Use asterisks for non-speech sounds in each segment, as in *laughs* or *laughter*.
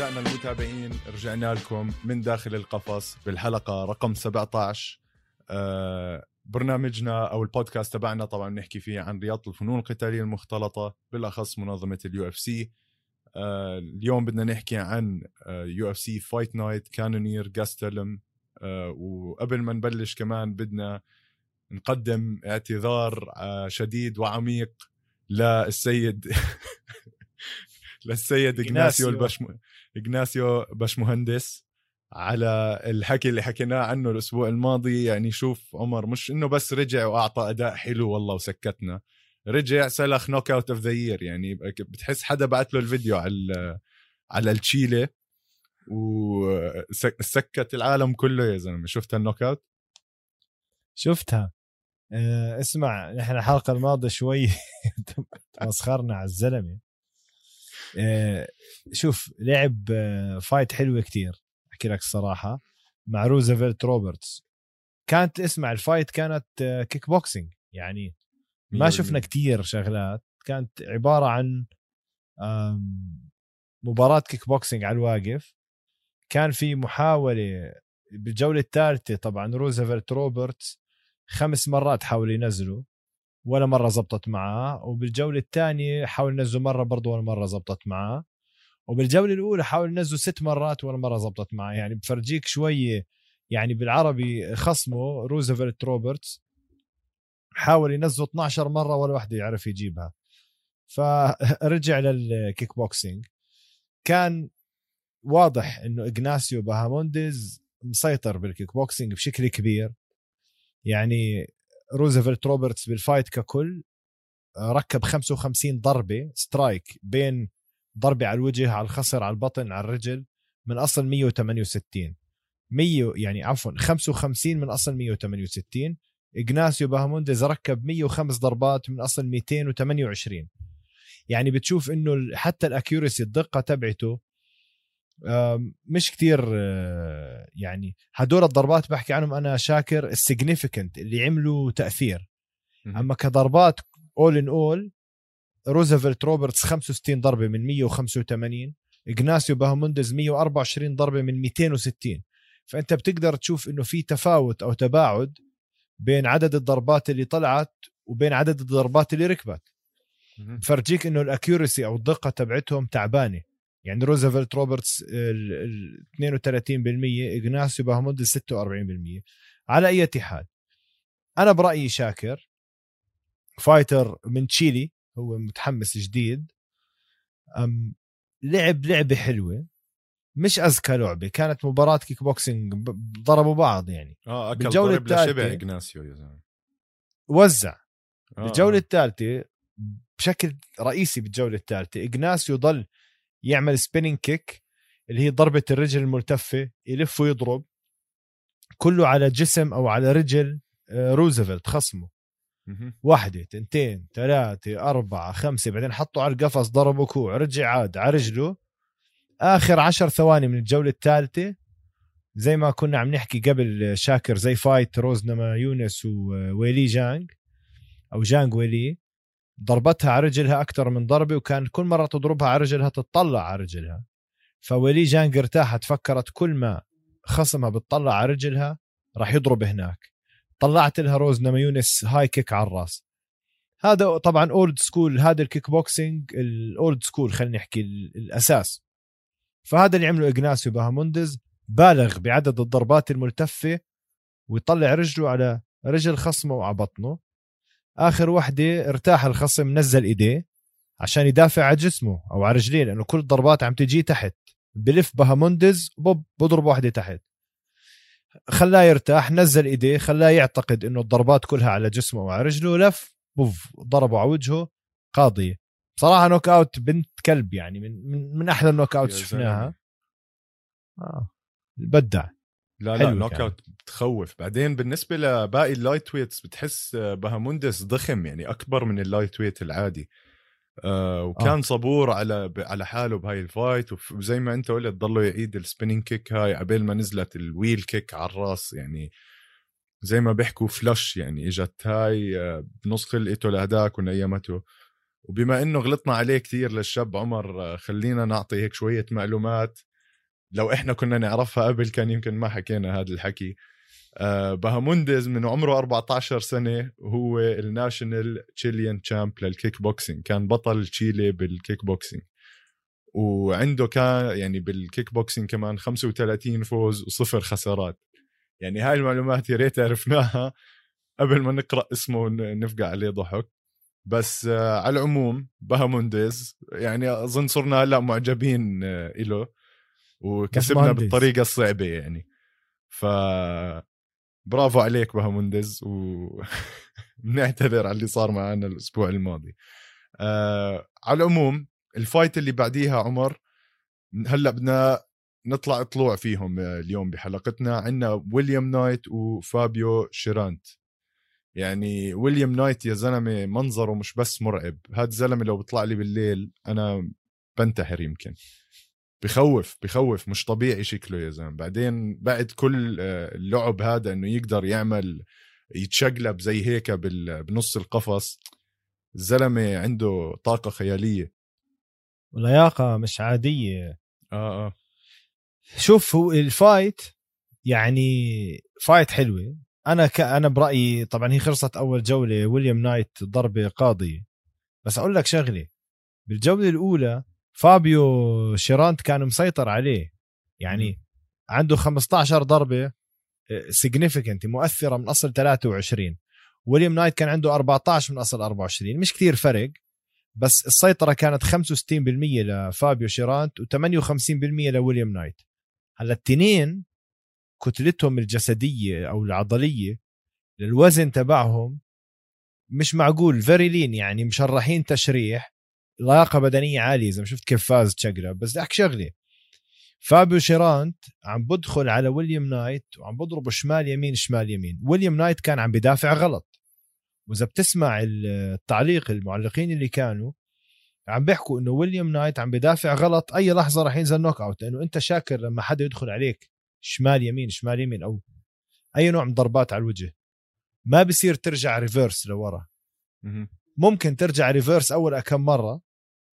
أعزائنا المتابعين رجعنا لكم من داخل القفص بالحلقة رقم 17 آه، برنامجنا أو البودكاست تبعنا طبعا نحكي فيه عن رياضة الفنون القتالية المختلطة بالأخص منظمة ال UFC. اليوم بدنا نحكي عن UFC Fight Night كانونير جاستلم وقبل ما نبلش كمان بدنا نقدم اعتذار آه، شديد وعميق للسيد *laughs* للسيد اغناسيو البش إغناسيو باهامونديز على الحكي اللي حكيناه عنه الأسبوع الماضي. يعني شوف عمر مش إنه بس رجع وأعطى أداء حلو والله وسكتنا. رجع سلخ knockout of the year يعني بتحس حدا بعت له الفيديو على على التشيلة وسكت العالم كله يا زلمة. شفت ال knockout شفتها. أه اسمع نحن الحلقة الماضية شوي *laughs* تمسخرنا على الزلمة. شوف لعب آه، fight حلوة كتير أحكي لك الصراحة مع روزفلت روبرتس. كانت اسمع ال fight كانت kick آه، boxing يعني ما شفنا كتير شغلات كانت عبارة عن مباراة كيك بوكسينج على الواقف. كان في محاولة بالجولة الثالثة طبعا روزفلت روبرتس خمس مرات حاول ينزله ولا مرة زبطت معاه وبالجولة الثانية حاول ينزله مرة برضه ولا مرة زبطت معاه وبالجولة الأولى حاول ينزله ست مرات ولا مرة زبطت معاه. يعني بفرجيك شوية يعني بالعربي خصمه روزفلت روبرتس حاول ينزله 12 مرة ولا واحدة يعرف يجيبها. فرجع للكيك بوكسينج كان واضح إنه إغناسيو باهامونديز مسيطر بالكيك بوكسينج بشكل كبير. يعني روزفلت روبرتس بال fight ككل ركب 55 ضربة strike بين ضربة على الوجه على الخصر على البطن على الرجل من أصل 168 100 يعني عفوا 55 من أصل 168 إغناسيو باهامونديز ركب 105 ضربات من أصل 228 يعني بتشوف إنه حتى ال accuracy الدقة تبعته مش كتير آه، يعني هدول الضربات بحكي عنهم أنا شاكر ال significant اللي عملوا تأثير. أما كضربات all in all روزفلت روبرتس 65 ضربة من 185 اغناسيو باهامونديز 124 ضربة من 260 فأنت بتقدر تشوف إنه في تفاوت أو تباعد بين عدد الضربات اللي طلعت وبين عدد الضربات اللي ركبت. فرجيك إنه ال accuracy أو الدقة تبعتهم تعبانة. يعني روزفلت روبرتس ال 32% إغناسيو باهامونديز 46% على أي حال أنا برأيي شاكر. fighter من تشيلي هو متحمس جديد. أم لعب لعبة حلوة. مش أذكى لعبة كانت مباراة كيك بوكسينج ضربوا بعض يعني. آه أكل بالجولة الثالثة إغناسيو يا زلمة. وزع. آه بالجولة آه. الثالثة بشكل رئيسي بالجولة الثالثة إغناسيو ضل يعمل spinning kick اللي هي ضربة الرجل الملتفة يلف ويضرب كله على جسم أو على رجل آه، روزفلت خصمه. واحدة تنتين ثلاثة أربعة خمسة بعدين حطوا على القفص ضربوا كوع رجع عاد على رجله. آخر عشر ثواني من الجولة الثالثة زي ما كنا عم نحكي قبل شاكر زي فايت روز نميونس و ويلي جانج أو جانج ويلي. ضربتها على رجلها أكثر من ضربة وكان كل مرة تضربها على رجلها تطلع على رجلها. فولي جانج ارتاحت فكرت كل ما خصمها بتطلع على رجلها راح يضرب هناك. طلعت لها روز نميونس هاي kick على الراس. هذا طبعا old school هذا ال kickboxing ال old school خلينا نحكي الأساس. فهذا اللي عمله إغناسيو باهاموندز بالغ بعدد الضربات الملتفة ويطلع رجله على رجل خصمه وعلى بطنه آخر وحدة ارتاح الخصم نزل إيديه عشان يدافع على جسمه أو على رجليه لأنه كل الضربات عم تجي تحت. بلف بهاموندز بوب بضرب واحدة تحت. خلاه يرتاح نزل إيديه خلاه يعتقد إنه الضربات كلها على جسمه وعلى رجله لف بوف ضربه على وجهه قاضية. صراحة knockout بنت كلب يعني من من, من أحلى ال knockout شفناها. آه. بدع. لا لا نوك اوت بتخوف بعدين بالنسبة لباقي ال lightweights بتحس بهاموندس ضخم يعني أكبر من ال lightweight العادي. آه وكان آه. صبور على على حاله بهاي ال fight وزي ما أنت قلت ضله يعيد ال spinning kick هاي قبل ما نزلت ال wheel kick على الراس يعني. زي ما بيحكوا flush يعني إجت هاي آه، بنص خلقته لهداك ونيمته وبما إنه غلطنا عليه كثير للشاب عمر آه، خلينا نعطي هيك شوية معلومات. لو إحنا كنا نعرفها قبل كان يمكن ما حكينا هذا الحكي. آه، بهامونديز من عمره 14 سنة هو ال national Chilean champ لل kickboxing كان بطل تشيلي بالكيك بوكسينج وعنده كان يعني بالكيك بوكسينج كمان 35 فوز وصفر خسارات. يعني هاي المعلومات يا ريت عرفناها قبل ما نقرأ اسمه ونفقع عليه ضحك. بس آه، على العموم بهامونديز يعني أظن صرنا هلأ معجبين آه، له وكسبنا بالطريقة الصعبة يعني. ف برافو عليك بهامونديز و *laughs* بنعتذر على اللي صار معنا الأسبوع الماضي. آه على العموم ال fight اللي بعديها عمر هلأ بدنا نطلع طلوع فيهم اليوم بحلقتنا. عندنا ويليام نايت وفابيو شيرانت. يعني ويليام نايت يا زلمة منظره مش بس مرعب. هذا الزلمه لو بيطلع لي بالليل أنا بنتحر يمكن. بخوف بخوف مش طبيعي شكله يا زلمة. بعدين بعد كل آه، اللعب هذا إنه يقدر يعمل يتشقلب زي هيك بنص القفص الزلمة عنده طاقة خيالية. ولياقة مش عادية. آه آه. شوف هو ال fight يعني fight حلوة. أنا ك... أنا برأيي طبعا هي خلصت أول جولة ويليام نايت ضربة قاضية. بس أقول لك شغلة بالجولة الأولى فابيو شيرانت كان مسيطر عليه. يعني عنده 15 ضربة significant آه، مؤثرة من أصل 23 ويليام نايت كان عنده 14 من أصل 24 مش كثير فرق بس السيطرة كانت 65% لفابيو شيرانت و58% لويليام نايت. هلأ التنين كتلتهم الجسدية أو العضلية للوزن تبعهم مش معقول very lean يعني مشرحين تشريح. لياقه بدنية عالية إذا ما شفت كيف فاز تشقلب. بس بدي أحكي شغلة. فابيو شيرانت عم بدخل على ويليام نايت وعم بضربه شمال يمين شمال يمين. ويليام نايت كان عم بدافع غلط. وإذا بتسمع التعليق المعلقين اللي كانوا عم بيحكوا إنه ويليام نايت عم بدافع غلط أي لحظة راح ينزل knockout لأنه أنت شاكر لما حدا يدخل عليك شمال يمين شمال يمين أو أي نوع من ضربات على الوجه. ما بصير ترجع reverse لورا. ممكن ترجع reverse أول كم مرة.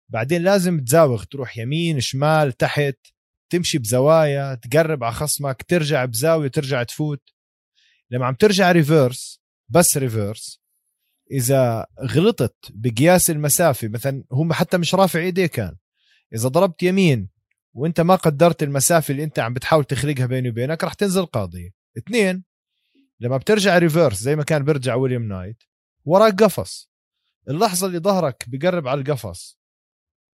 بعدين لازم تزاوغ تروح يمين شمال تحت تمشي بزوايا تقرب على خصمك ترجع بزاوية ترجع تفوت. لما عم ترجع reverse بس reverse إذا غلطت بقياس المسافة مثلا هو حتى مش رافع إيديه كان. إذا ضربت يمين وأنت ما قدرت المسافة اللي أنت عم بتحاول تخلقها بيني وبينك رح تنزل قاضيه اثنين لما بترجع reverse زي ما كان بيرجع ويليام نايت وراك قفص. اللحظة اللي ظهرك بقرب على القفص.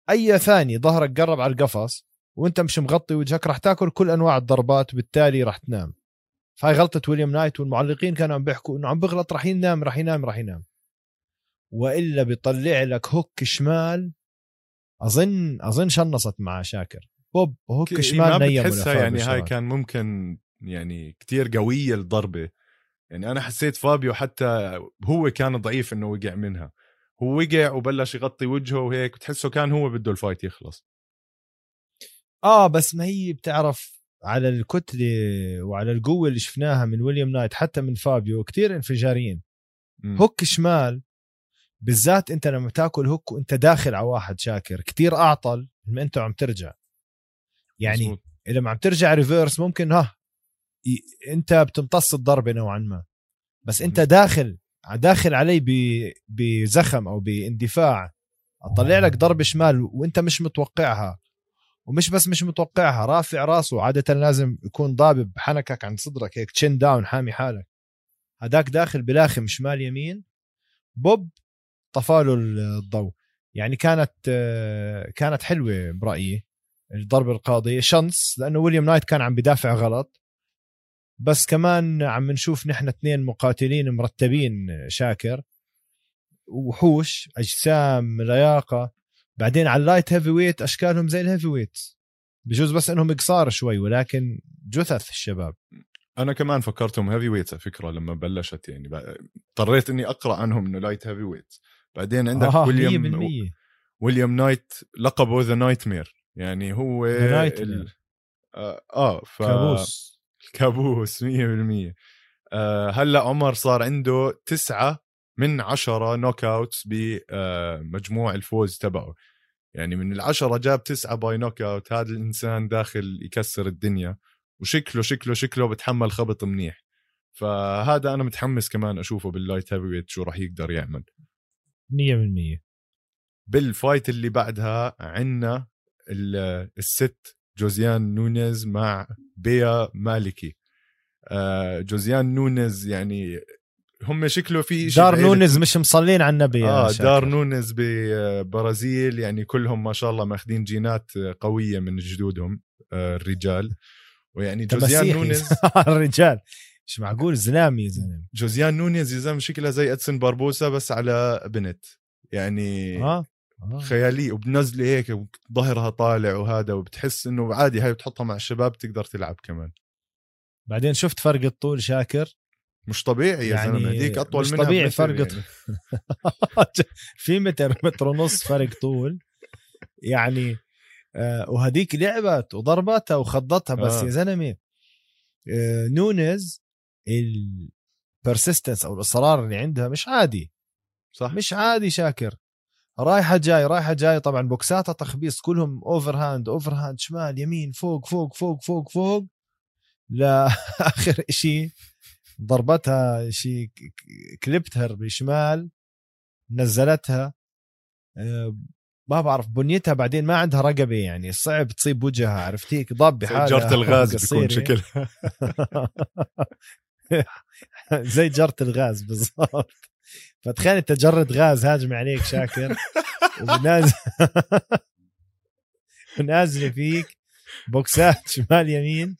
أي ثانية ظهرك قرب على القفص وأنت مش مغطي وجهك راح تاكل كل أنواع الضربات وبالتالي راح تنام. فهي غلطة ويليام نايت والمعلقين كانوا عم بيحكوا إنه عم بغلط راح ينام راح ينام راح ينام. وإلا بيطلع لك hook شمال أظن أظن chance-ت مع شاكر. بوب hook شمال نيم بتحسها يعني هاي كان ممكن يعني كتير قوية الضربة. يعني أنا حسيت فابيو حتى هو كان ضعيف إنه وقع منها. هو وقع وبلش يغطي وجهه وهيك بتحسه كان هو بده ال fight يخلص. آه بس ما هي بتعرف على الكتلة وعلى القوة اللي شفناها من ويليام نايت حتى من فابيو كتير انفجاريين م. hook شمال بالذات أنت لما تاكل hook وأنت داخل على واحد شاكر كتير أعطل من أنت عم ترجع. يعني مزبوط. لما عم ترجع reverse ممكن ها أنت بتمتص الضربة نوعا ما. بس أنت داخل داخل علي بزخم أو باندفاع. أطلع لك ضربه شمال وأنت مش متوقعها. ومش بس مش متوقعها رافع راسه. عادة لازم يكون ضابب حنكك عند صدرك هيك chin down حامي حالك. هداك داخل بلاخم شمال يمين. بوب طفاله الضوء. يعني كانت كانت حلوة برأيي الضربة القاضية. شنص لأنه ويليام نايت كان عم بدافع غلط. بس كمان عم نشوف نحن اثنين مقاتلين مرتبين شاكر وحوش أجسام لياقة. بعدين على ال light heavyweight أشكالهم زي ال heavyweight بجوز بس إنهم قصار شوي ولكن جثث الشباب. أنا كمان فكرتهم heavyweight فكرة لما بلشت يعني. اضطريت إني أقرأ عنهم إنه light heavyweight بعدين عندك آه ويليام ويليام نايت لقبه The Nightmare يعني هو ال... آه, آه ف كابوس. كابوس 100% آه هلأ عمر صار عنده تسعة من عشرة knockouts بمجموع الفوز تبعه. يعني من العشرة جاب تسعة by knockout هذا الإنسان داخل يكسر الدنيا. وشكله شكله شكله بتحمل خبط منيح. فهذا أنا متحمس كمان أشوفه بال light heavy شو راح يقدر يعمل. 100% بال fight اللي بعدها عندنا الست جوزيان نونيز مع بيا مالكي. آه، جوزيان نونيز يعني هم شكله في شيء دار نونز مش مصلين على النبي آه. دار نونز ببرازيل يعني كلهم ما شاء الله ماخذين جينات قوية من جدودهم آه، الرجال. ويعني جوزيان. نونز *laughs* الرجال. مش معقول زلامي يا زلمه جوزيان نونيز يا زلمه شكلها زي ادسن باربوسا بس على بنت. يعني آه. آه. خيالية وبنزله هيك ظهرها طالع وهذا وبتحس إنه عادي هاي بتحطها مع الشباب تقدر تلعب كمان بعدين شفت فرق الطول شاكر مش طبيعي يا يعني زلمة هذيك أطول مش منها طبيعي فرق يعني. *laughs* في متر متر ونص فرق طول يعني آه وهديك لعبت وضربتها وخضتها بس آه. يا زلمة آه نونز ال persistence أو الإصرار اللي عندها مش عادي صح مش عادي شاكر رايحة جاي رايحة جاي. طبعا بوكساتها تخبيص كلهم overhand overhand شمال يمين فوق فوق فوق فوق فوق. لاخر *laughs* شيء ضربتها شيء كليبتها بشمال نزلتها. آه، ما بعرف بنيتها بعدين ما عندها رقبة يعني. صعب تصيب وجهها عرفت هيك ضب *laughs* زي بحالها جرة الغاز بيكون. شكلها. زي جرة الغاز بالضبط. فتخيل انت جرة غاز هاجم عليك شاكر *laughs* ونازل ونازله فيك بوكسات شمال يمين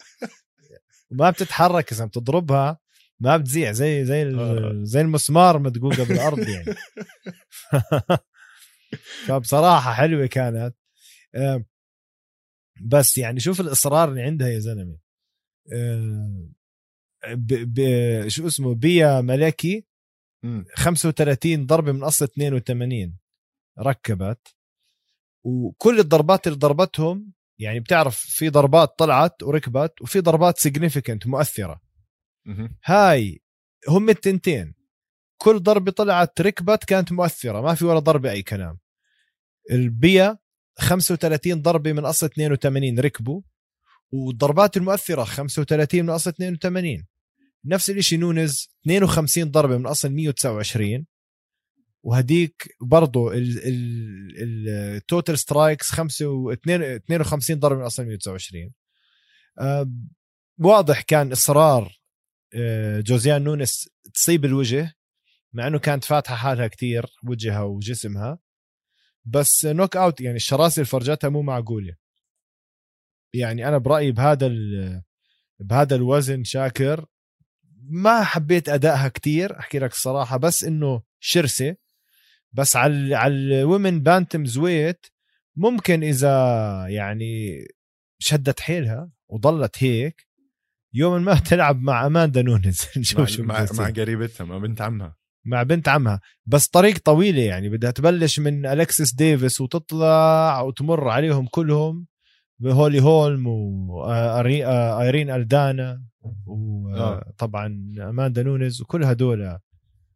وما بتتحرك إذا بتضربها ما بتزيع زي زي آه. زي المسمار مدقوقه بالأرض يعني *laughs* فبصراحة حلوة كانت آه، بس يعني شوف الإصرار اللي عندها يا زلمة آه، شو اسمه بيا ملكي. 35 ضربة من اصل 82 ركبت. وكل الضربات اللي ضربتهم يعني بتعرف في ضربات طلعت وركبت وفي ضربات سيجنيفيكنت مؤثرة. هاي هم التنتين. كل ضربة طلعت ركبت كانت مؤثرة ما في ولا ضربة أي كلام. البيا 35 ضربة من اصل 82 ركبوا. والضربات المؤثرة 35 من اصل 82 نفس الشيء نونز 52 ضربة من أصل 129 وهديك برضه ال total strikes 52 ضربة من أصل 129 آه، واضح كان إصرار آه، جوزيان نونس تصيب الوجه مع إنه كانت فاتحة حالها كتير وجهها وجسمها. بس knockout يعني الشراسة اللي فرجتها مو معقولة. يعني أنا برأيي بهذا بهذا الوزن شاكر. ما حبيت أدائها كتير أحكي لك الصراحة بس إنه شرسة. بس على على ال women bantamweight ممكن إذا يعني شدت حيلها وضلت هيك يوم ما *laughs* تلعب مع أماندا نونز. *laughs* نشوف شو مع, مع, قريبتها مع بنت عمها. مع بنت عمها. بس طريق طويلة يعني بدها تبلش من ألكسيس ديفيس وتطلع وتمر عليهم كلهم بهولي هولم وأيرين ألدانا. آه. وطبعا أماندا نونز وكل هدول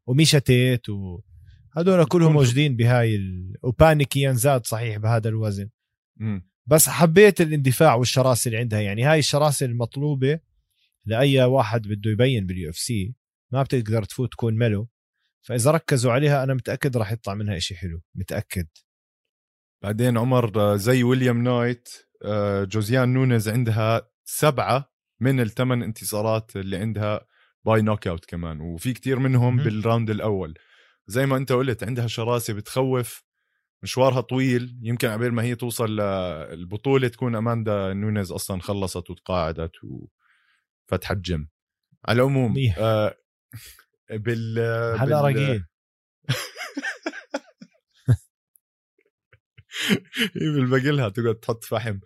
وميشا تيت وهدول كلهم موجودين بهاي ال... وباني كيانزاد صحيح بهذا الوزن. مم. بس حبيت الاندفاع والشراسة اللي عندها. يعني هاي الشراسة المطلوبة لأي واحد بده يبين بال UFC ما بتقدر تفوت تكون mellow فإذا ركزوا عليها أنا متأكد راح يطلع منها إشي حلو. متأكد. بعدين عمر آه، زي ويليام نايت آه، جوزيان نونز عندها سبعة من الثمان انتصارات اللي عندها by knockout كمان وفي كتير منهم مهم. بال round الأول. زي ما أنت قلت عندها شراسة بتخوف مشوارها طويل يمكن عبال ما هي توصل للبطوله تكون أماندا نونيز أصلا خلصت وتقاعدت وفتحت جيم على العموم. آه بال هلا رقيق *laughs* هي بالباقي لها تقعد تحط فحم.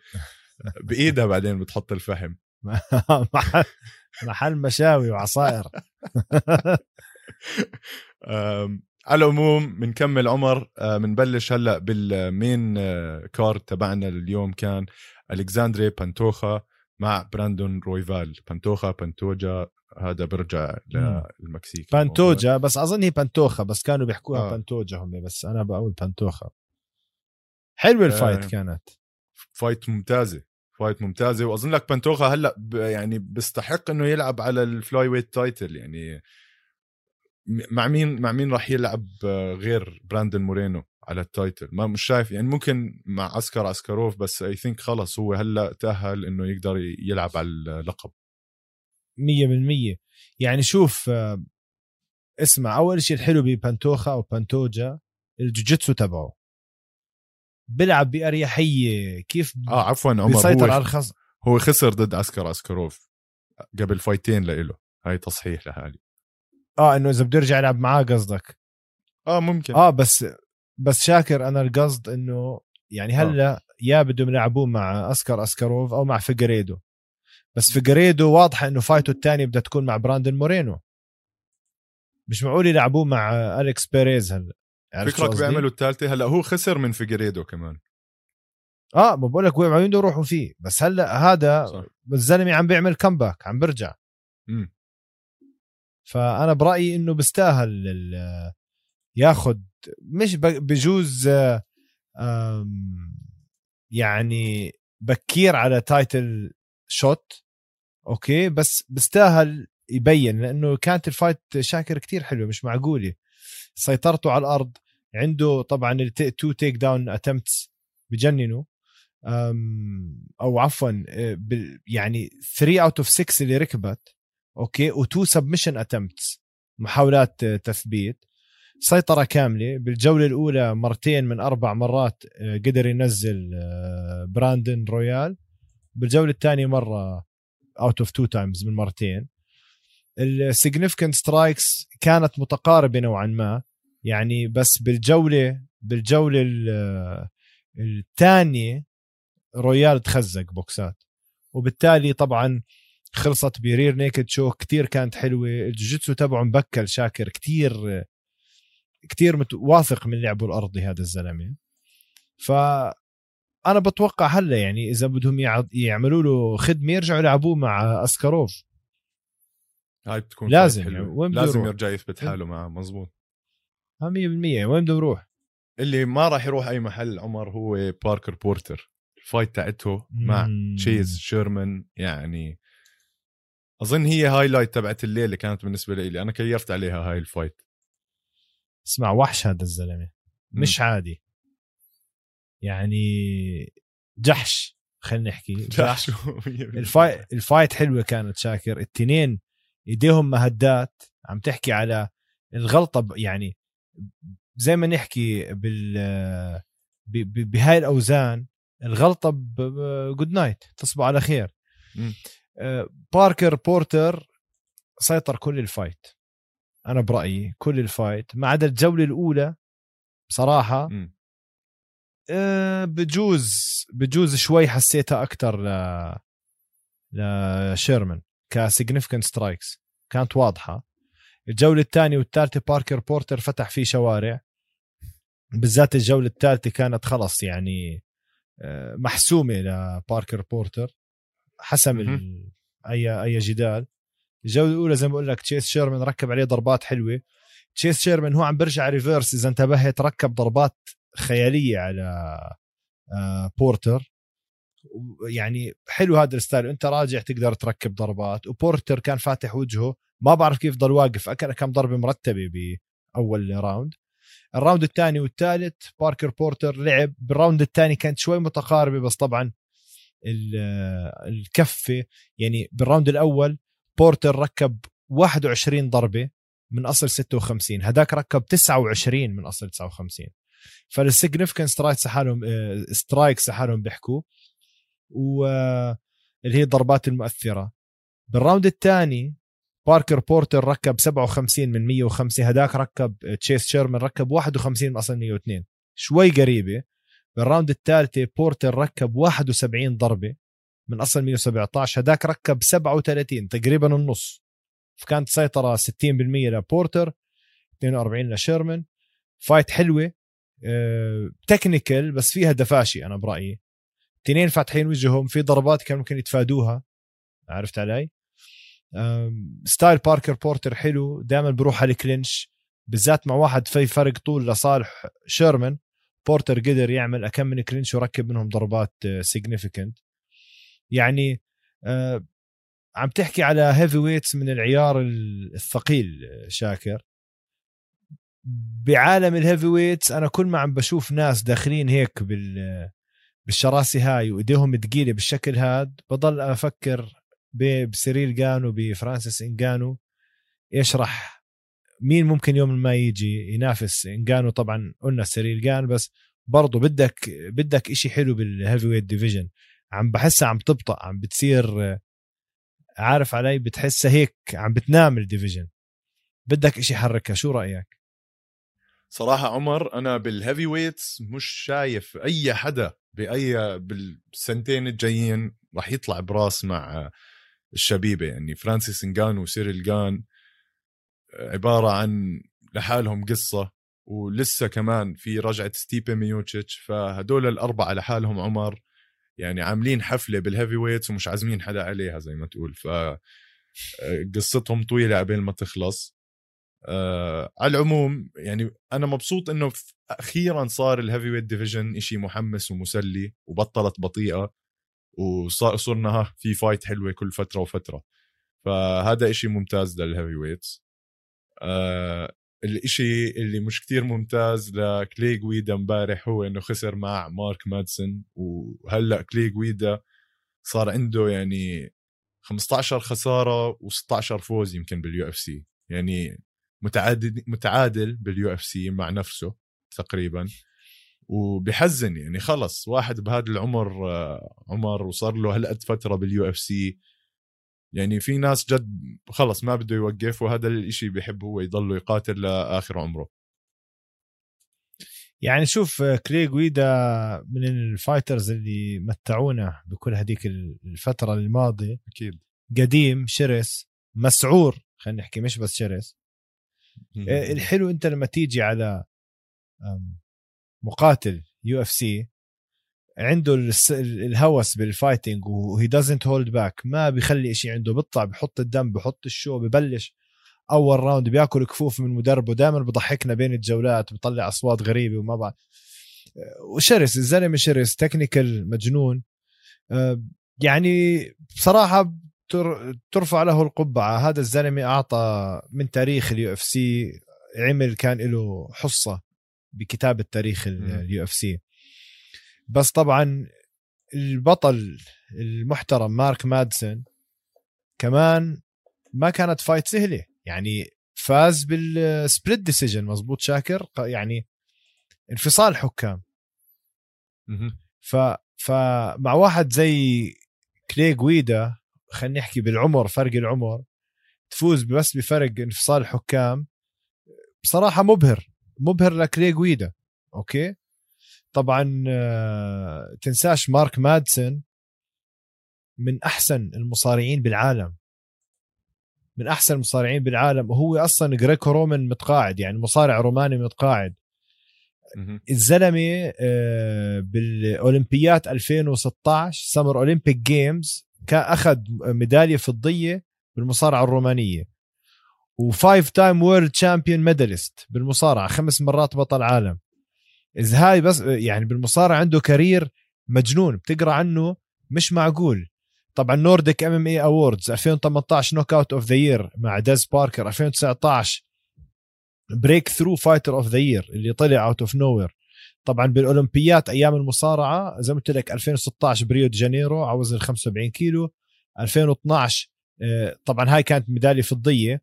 بإيدها بعدين بتحط الفحم. *laughs* محل محل مشاوي وعصائر *laughs* على العموم بنكمل عمر بنبلش هلأ بالمين كارد تبعنا اليوم كان ألكساندري بانتوخا مع براندون رويفال بانتوخا بانتوجا هذا برجع. للمكسيك بانتوجا بس اظن هي بانتوخا بس كانوا بيحكوها آه. بانتوجا هم بس أنا بقول بانتوخا حلوة ال fight آه. كانت fight ممتازة fight ممتازة. وأظن لك بانتوخا هلأ ب- يعني بيستحق إنه يلعب على ال flyweight title يعني مع مين مع مين راح يلعب آه، غير براندن مورينو على ال title ما مش شايف. يعني ممكن مع اسكر اسكاروف بس I think خلص هو هلأ تأهل إنه يقدر يلعب على اللقب. مية بالمية. يعني شوف آه، اسمع أول شيء الحلو ببانتوخا أو بانتوجا الجوجيتسو تبعه. بيلعب بأريحية كيف آه عفوا عمر بيسيطر على هو الخصم؟ هو خسر ضد عسكر عسكاروف قبل fight ين لإله. هاي تصحيح لحالي. آه إنه إذا بده يرجع يلعب معاه قصدك. آه ممكن. آه بس بس شاكر أنا القصد إنه يعني هلأ يا بدهم يلعبوه مع عسكر عسكاروف أو مع فيجريدو. بس فيجريدو واضحه إنه fight ته الثانية بدها تكون مع براندن مورينو. مش معقول يلعبوه مع أليكس بيريز هلأ. فكرك؟ بيعملوا الثالثه هلأ هو خسر من فيجريدو كمان. آه ما بقول لك وين عم يروحوا فيه بس هلأ هذا الزلمة عم بيعمل comeback عم برجع امم فأنا برأيي إنه بيستاهل ياخد مش بجوز يعني بكير على title shot okay؟ بس بيستاهل يبين لأنه كانت ال fight شاكر كتير حلوة مش معقولة. سيطرته على الأرض عنده طبعا ال two takedown attempts بجننوا أو عفوا آه، يعني 3 out of 6 اللي ركبت okay؟ و2 submission attempts محاولات آه، تثبيت. سيطرة كاملة. بالجولة الأولى مرتين من أربع مرات آه، قدر ينزل براندن رويفال. بالجولة الثانية مرة out of two times من مرتين. ال significant strikes كانت متقاربة نوعا ما. يعني بس بالجولة بالجولة الثانية رويفال تخزق بوكسات. وبالتالي طبعا خلصت ب rear naked choke كتير كانت حلوة. الجوجيتسو تبعه مبكل شاكر كتير كتير مت... واثق من لعبه الأرضي هذا الزلمة. ف أنا بتوقع هلأ يعني إذا بدهم يع- يعملوا له خدمة يرجعوا يلعبوه مع عسكاروف. هاي بتكون لازم. يعني وين لازم؟ يرجع يثبت حاله معه مزبوط 100% وين بده يروح؟ اللي ما راح يروح أي محل عمر هو باركر بورتر. ال fight تاعته مع مم. تشيس شيرمان يعني أظن هي highlight تبعت الليلة كانت بالنسبة لي أنا كيفت عليها هاي ال fight. اسمع وحش هذا الزلمة. مش عادي. يعني جحش خلينا نحكي *laughs* جحش ال fight ال fight حلوة كانت شاكر. التنين ايديهم مهدات عم تحكي على الغلطة يعني زي ما نحكي بال بهاي الأوزان الغلطة good night تصبح على خير. آه، باركر بورتر سيطر كل ال fight. أنا برأيي كل ال fight ما عدا الجولة الأولى بصراحة. آه، بجوز بجوز شوي حسيتها أكثر ل لشيرمان ك significant strikes كانت واضحة. الجولة الثانية والثالثة باركر بورتر فتح فيه شوارع. بالذات الجولة الثالثة كانت خلص يعني آه، محسومة لباركر بورتر. حسم ال... اي أي جدال. الجولة الأولى زي ما بقول لك تشيس شيرمان ركب عليه ضربات حلوة. تشيس شيرمان هو عم برجع reverse إذا انتبهت ركب ضربات خيالية على آه، بورتر. يعني حلو هذا ال style انت راجع تقدر تركب ضربات. وبورتر كان فاتح وجهه ما بعرف كيف ضل واقف اكل كم ضربة مرتبة بأول round. ال round الثاني والثالث باركر بورتر لعب. بال round الثاني كانت شوي متقاربة بس طبعا ال- الكفة. يعني بال round الأول بورتر ركب 21 ضربة من أصل 56 هداك ركب 29 من أصل 59 فال significant strikes حالهم strikes حالهم بيحكوا. واللي هي الضربات المؤثرة. بال round الثاني باركر بورتر ركب 57 من 105 هداك ركب تشيس شيرمان ركب 51 من أصل 102 شوي قريبة. بال round الثالثة بورتر ركب 71 ضربة من أصل 117 هداك ركب 37 تقريبا النص. فكانت سيطرة 60% لبورتر 42 لشيرمان fight حلوة technical بس فيها دفاشي أنا برأيي. اثنين فاتحين وجههم في ضربات كان ممكن يتفادوها. عرفت علي؟ style باركر بورتر حلو دائما بروح على ال clinch بالذات مع واحد في فرق طول لصالح شيرمان بورتر قدر يعمل أكم من clinch وركب منهم ضربات significant يعني آه، عم تحكي على heavyweights من العيار الثقيل آه، شاكر. بعالم ال heavyweights أنا كل ما عم بشوف ناس داخلين هيك بال بالشراسي هاي وإيديهم ثقيله بالشكل هاد بضل أفكر بسيريل جان وبفرانسيس إنجانو إيش راح مين ممكن يوم ما يجي ينافس إنجانو؟ طبعا قلنا سيريل جان بس برضه بدك بدك إشي حلو بال heavyweight division عم بحسها عم تبطأ عم بتصير عارف علي؟ بتحسها هيك عم بتنام ال division بدك إشي يحركها شو رأيك؟ صراحة عمر أنا بال heavyweights مش شايف أي حدا بأي بالسنتين الجايين راح يطلع براس مع الشبيبة. يعني فرانسيس نجانو وسيريل جان عبارة عن لحالهم قصة ولسه كمان في رجعة ستيبي ميوتشيتش. فهدول الأربعة لحالهم عمر يعني عاملين حفلة بال heavyweights ومش عازمين حدا عليها زي ما تقول. ف قصتهم طويلة عبين ما تخلص. آه على العموم يعني أنا مبسوط إنه أخيرا صار ال heavyweight division إشي محمس ومسلي وبطلت بطيئة وصرنا ها في fight حلوة كل فترة وفترة. فهذا إشي ممتاز لل heavyweights آه الإشي اللي مش كتير ممتاز لكلي جويدا امبارح هو إنه خسر مع مارك مادسون. وهلأ كلي جويدا صار عنده يعني 15 خسارة و16 فوز يمكن بال UFC يعني متعادل متعادل بال UFC مع نفسه. تقريبا. وبحزن يعني خلص واحد بهذا العمر آه، عمر وصار له هالقد فترة بال UFC. يعني في ناس جد خلص ما بده يوقف وهذا الإشي بحب هو يضله يقاتل لآخر عمره. يعني شوف آه، كلي جويدا من ال fighters اللي متعونا بكل هذيك الفترة الماضية. أكيد. قديم شرس مسعور خلينا نحكي مش بس شرس. آه، الحلو أنت لما تيجي على مقاتل UFC عنده الهوس بال fighting و he doesn't hold back ما بيخلي شيء عنده بيطلع بحط الدم بحط ال show ببلش أول round بياكل كفوف من مدربه دائما بضحكنا بين الجولات بيطلع أصوات غريبة وما بعرف. وشرس الزلمة شرس technical مجنون. آه، يعني بصراحة تر- ترفع له القبعة. هذا الزلمة أعطى من تاريخ ال UFC عمل كان له حصة. بكتابه تاريخ. ال UFC بس طبعا البطل المحترم مارك مادسون كمان ما كانت fight سهلة. يعني فاز بال split decision مزبوط شاكر؟ يعني انفصال حكام. ف فمع واحد زي كلي جويدا خلينا نحكي بالعمر فرق العمر تفوز بس بفرق انفصال الحكام بصراحة مبهر. مبهر لكلي جويدا أوكي؟ طبعا آه، تنساش مارك مادسون من أحسن المصارعين بالعالم. من أحسن المصارعين بالعالم. وهو أصلا Greco-Roman متقاعد يعني مصارع روماني متقاعد. الزلمة آه، بالأولمبيات 2016 Summer Olympic Games كان أخذ ميدالية فضية بالمصارعة الرومانية. و five time world champion medalist بالمصارعة خمس مرات بطل عالم. اذا هاي بس يعني بالمصارعة عنده career مجنون بتقرأ عنه مش معقول. طبعا Nordic MMA Awards 2018 knockout of the year مع ديز باركر 2019 breakthrough fighter of the year اللي طلع out of nowhere طبعا بالأولمبيات أيام المصارعة زي ما قلت لك 2016 بريو دي جانيرو على وزن 75 كيلو. 2012 آه، طبعا هاي كانت ميدالية فضية.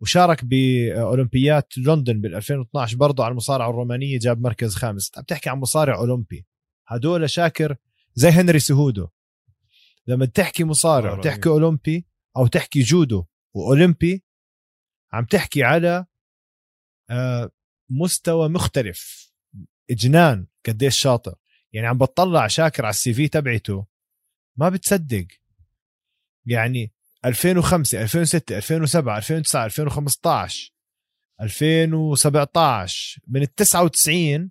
وشارك بأولمبيات لندن بال 2012 برضه على المصارعة الرومانية جاب مركز خامس. عم تحكي عن مصارع أولمبي. هدول شاكر زي هنري سهودو. لما تحكي مصارع آه، وتحكي أولمبي أو تحكي جودو وأولمبي عم تحكي على آه، مستوى مختلف إجنان قديش شاطر. يعني عم بتطلع شاكر على السي في تبعته ما بتصدق. يعني 2005 2006 2007 2009 2015 2017 من ال 99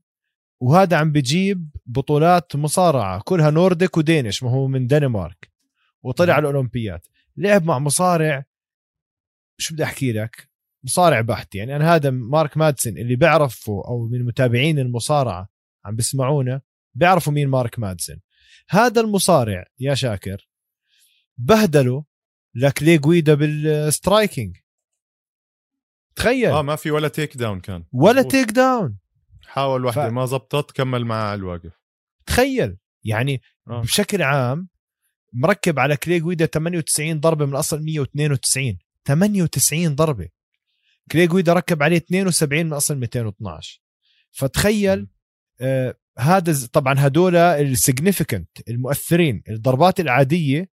وهذا عم بجيب بطولات مصارعة كلها نورديك ودينش ما هو من دنمارك وطلع. على الأولمبيات. لعب مع مصارع شو بدي أحكي لك؟ مصارع بحت يعني أنا هذا مارك مادسن اللي بعرفه أو من متابعين المصارعة عم بسمعونا بيعرفوا مين مارك مادسن هذا المصارع يا شاكر بهدله لكلي جويدا بال striking. تخيل. آه ما في ولا takedown كان. ولا مزبوط. takedown حاول وحده ف- ما زبطت كمل على الواقف. تخيل. يعني آه. بشكل عام مركب على كلي جويدا 98 ضربة من أصل 192 98 ضربة. كلي جويدا ركب عليه 72 من أصل 212 فتخيل آه هذا طبعا هدول ال significant المؤثرين الضربات العادية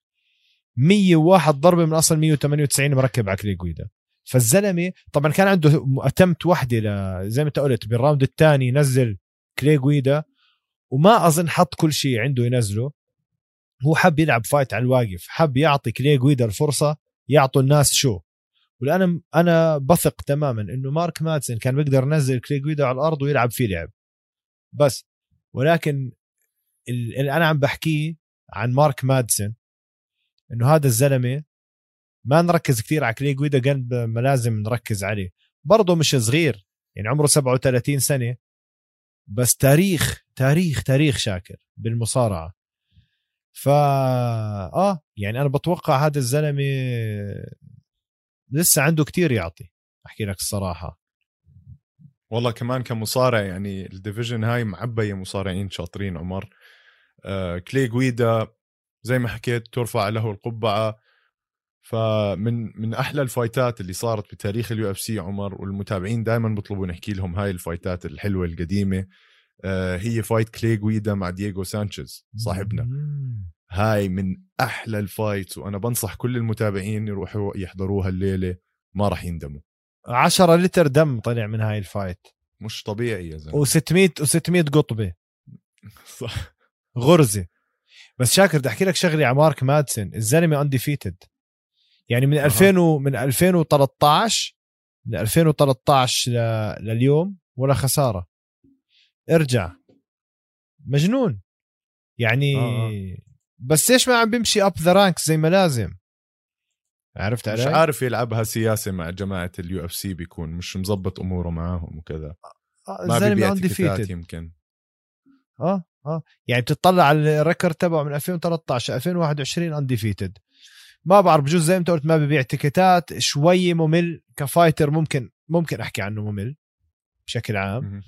101 ضربة من أصل 198 مركب على كلي جويدا فالزلمة طبعا كان عنده attempt وحدة ل- زي ما انت قلت بال round الثاني نزل كلي جويدا وما أظن حط كل شيء عنده ينزله. هو حب يلعب فايت على الواقف حب يعطي كلي جويدا الفرصة يعطوا الناس شو. وأنا أنا بثق تماما إنه مارك ماتسن كان بيقدر ينزل كلي جويدا على الأرض ويلعب فيه لعب. بس ولكن ال- اللي أنا عم بحكيه عن مارك مادسن إنه هذا الزلمة ما نركز كثير على كلي جويدا قد ما لازم نركز عليه. برضه مش صغير يعني عمره 37 سنة. بس تاريخ تاريخ تاريخ شاكر بالمصارعة. فا آه يعني أنا بتوقع هذا الزلمة لسه عنده كتير يعطي أحكي لك الصراحة. والله كمان كمصارع يعني ال division هاي معبية مصارعين شاطرين عمر. آه كلي جويدا زي ما حكيت ترفع له القبعة. فمن من أحلى ال fightات اللي صارت بتاريخ ال UFC عمر والمتابعين دائما بيطلبوا نحكي لهم هاي ال fightات الحلوة القديمة آه هي fight كلي جويدا مع دييغو سانشيز صاحبنا. هاي من أحلى ال fights وأنا بنصح كل المتابعين يروحوا يحضروها الليلة ما راح يندموا. 10 لتر دم طلع من هاي ال fight. مش طبيعي يا زلمة. و600 و600 قطبة. *laughs* صح. غرزة. بس شاكر بدي أحكي لك شغلة على مارك مادسن الزلمة undefeated يعني من أها. 2000 و... من 2013 من 2013 ل... لليوم ولا خسارة. ارجع. مجنون. يعني آه. بس ليش ما عم بيمشي up the ranks زي ما لازم؟ عرفت مش علي؟ عارف يلعبها سياسة مع جماعة ال UFC بيكون مش مزبط أموره معاهم وكذا. آه، ما الزلمة بيبيع يمكن. آه آه. يعني بتطلع على ال record تبعه من 2013 2021 undefeated ما بعرف بجوز زي ما انت قلت ما ببيع تيكتات شوي ممل. ك fighter ممكن ممكن أحكي عنه ممل بشكل عام.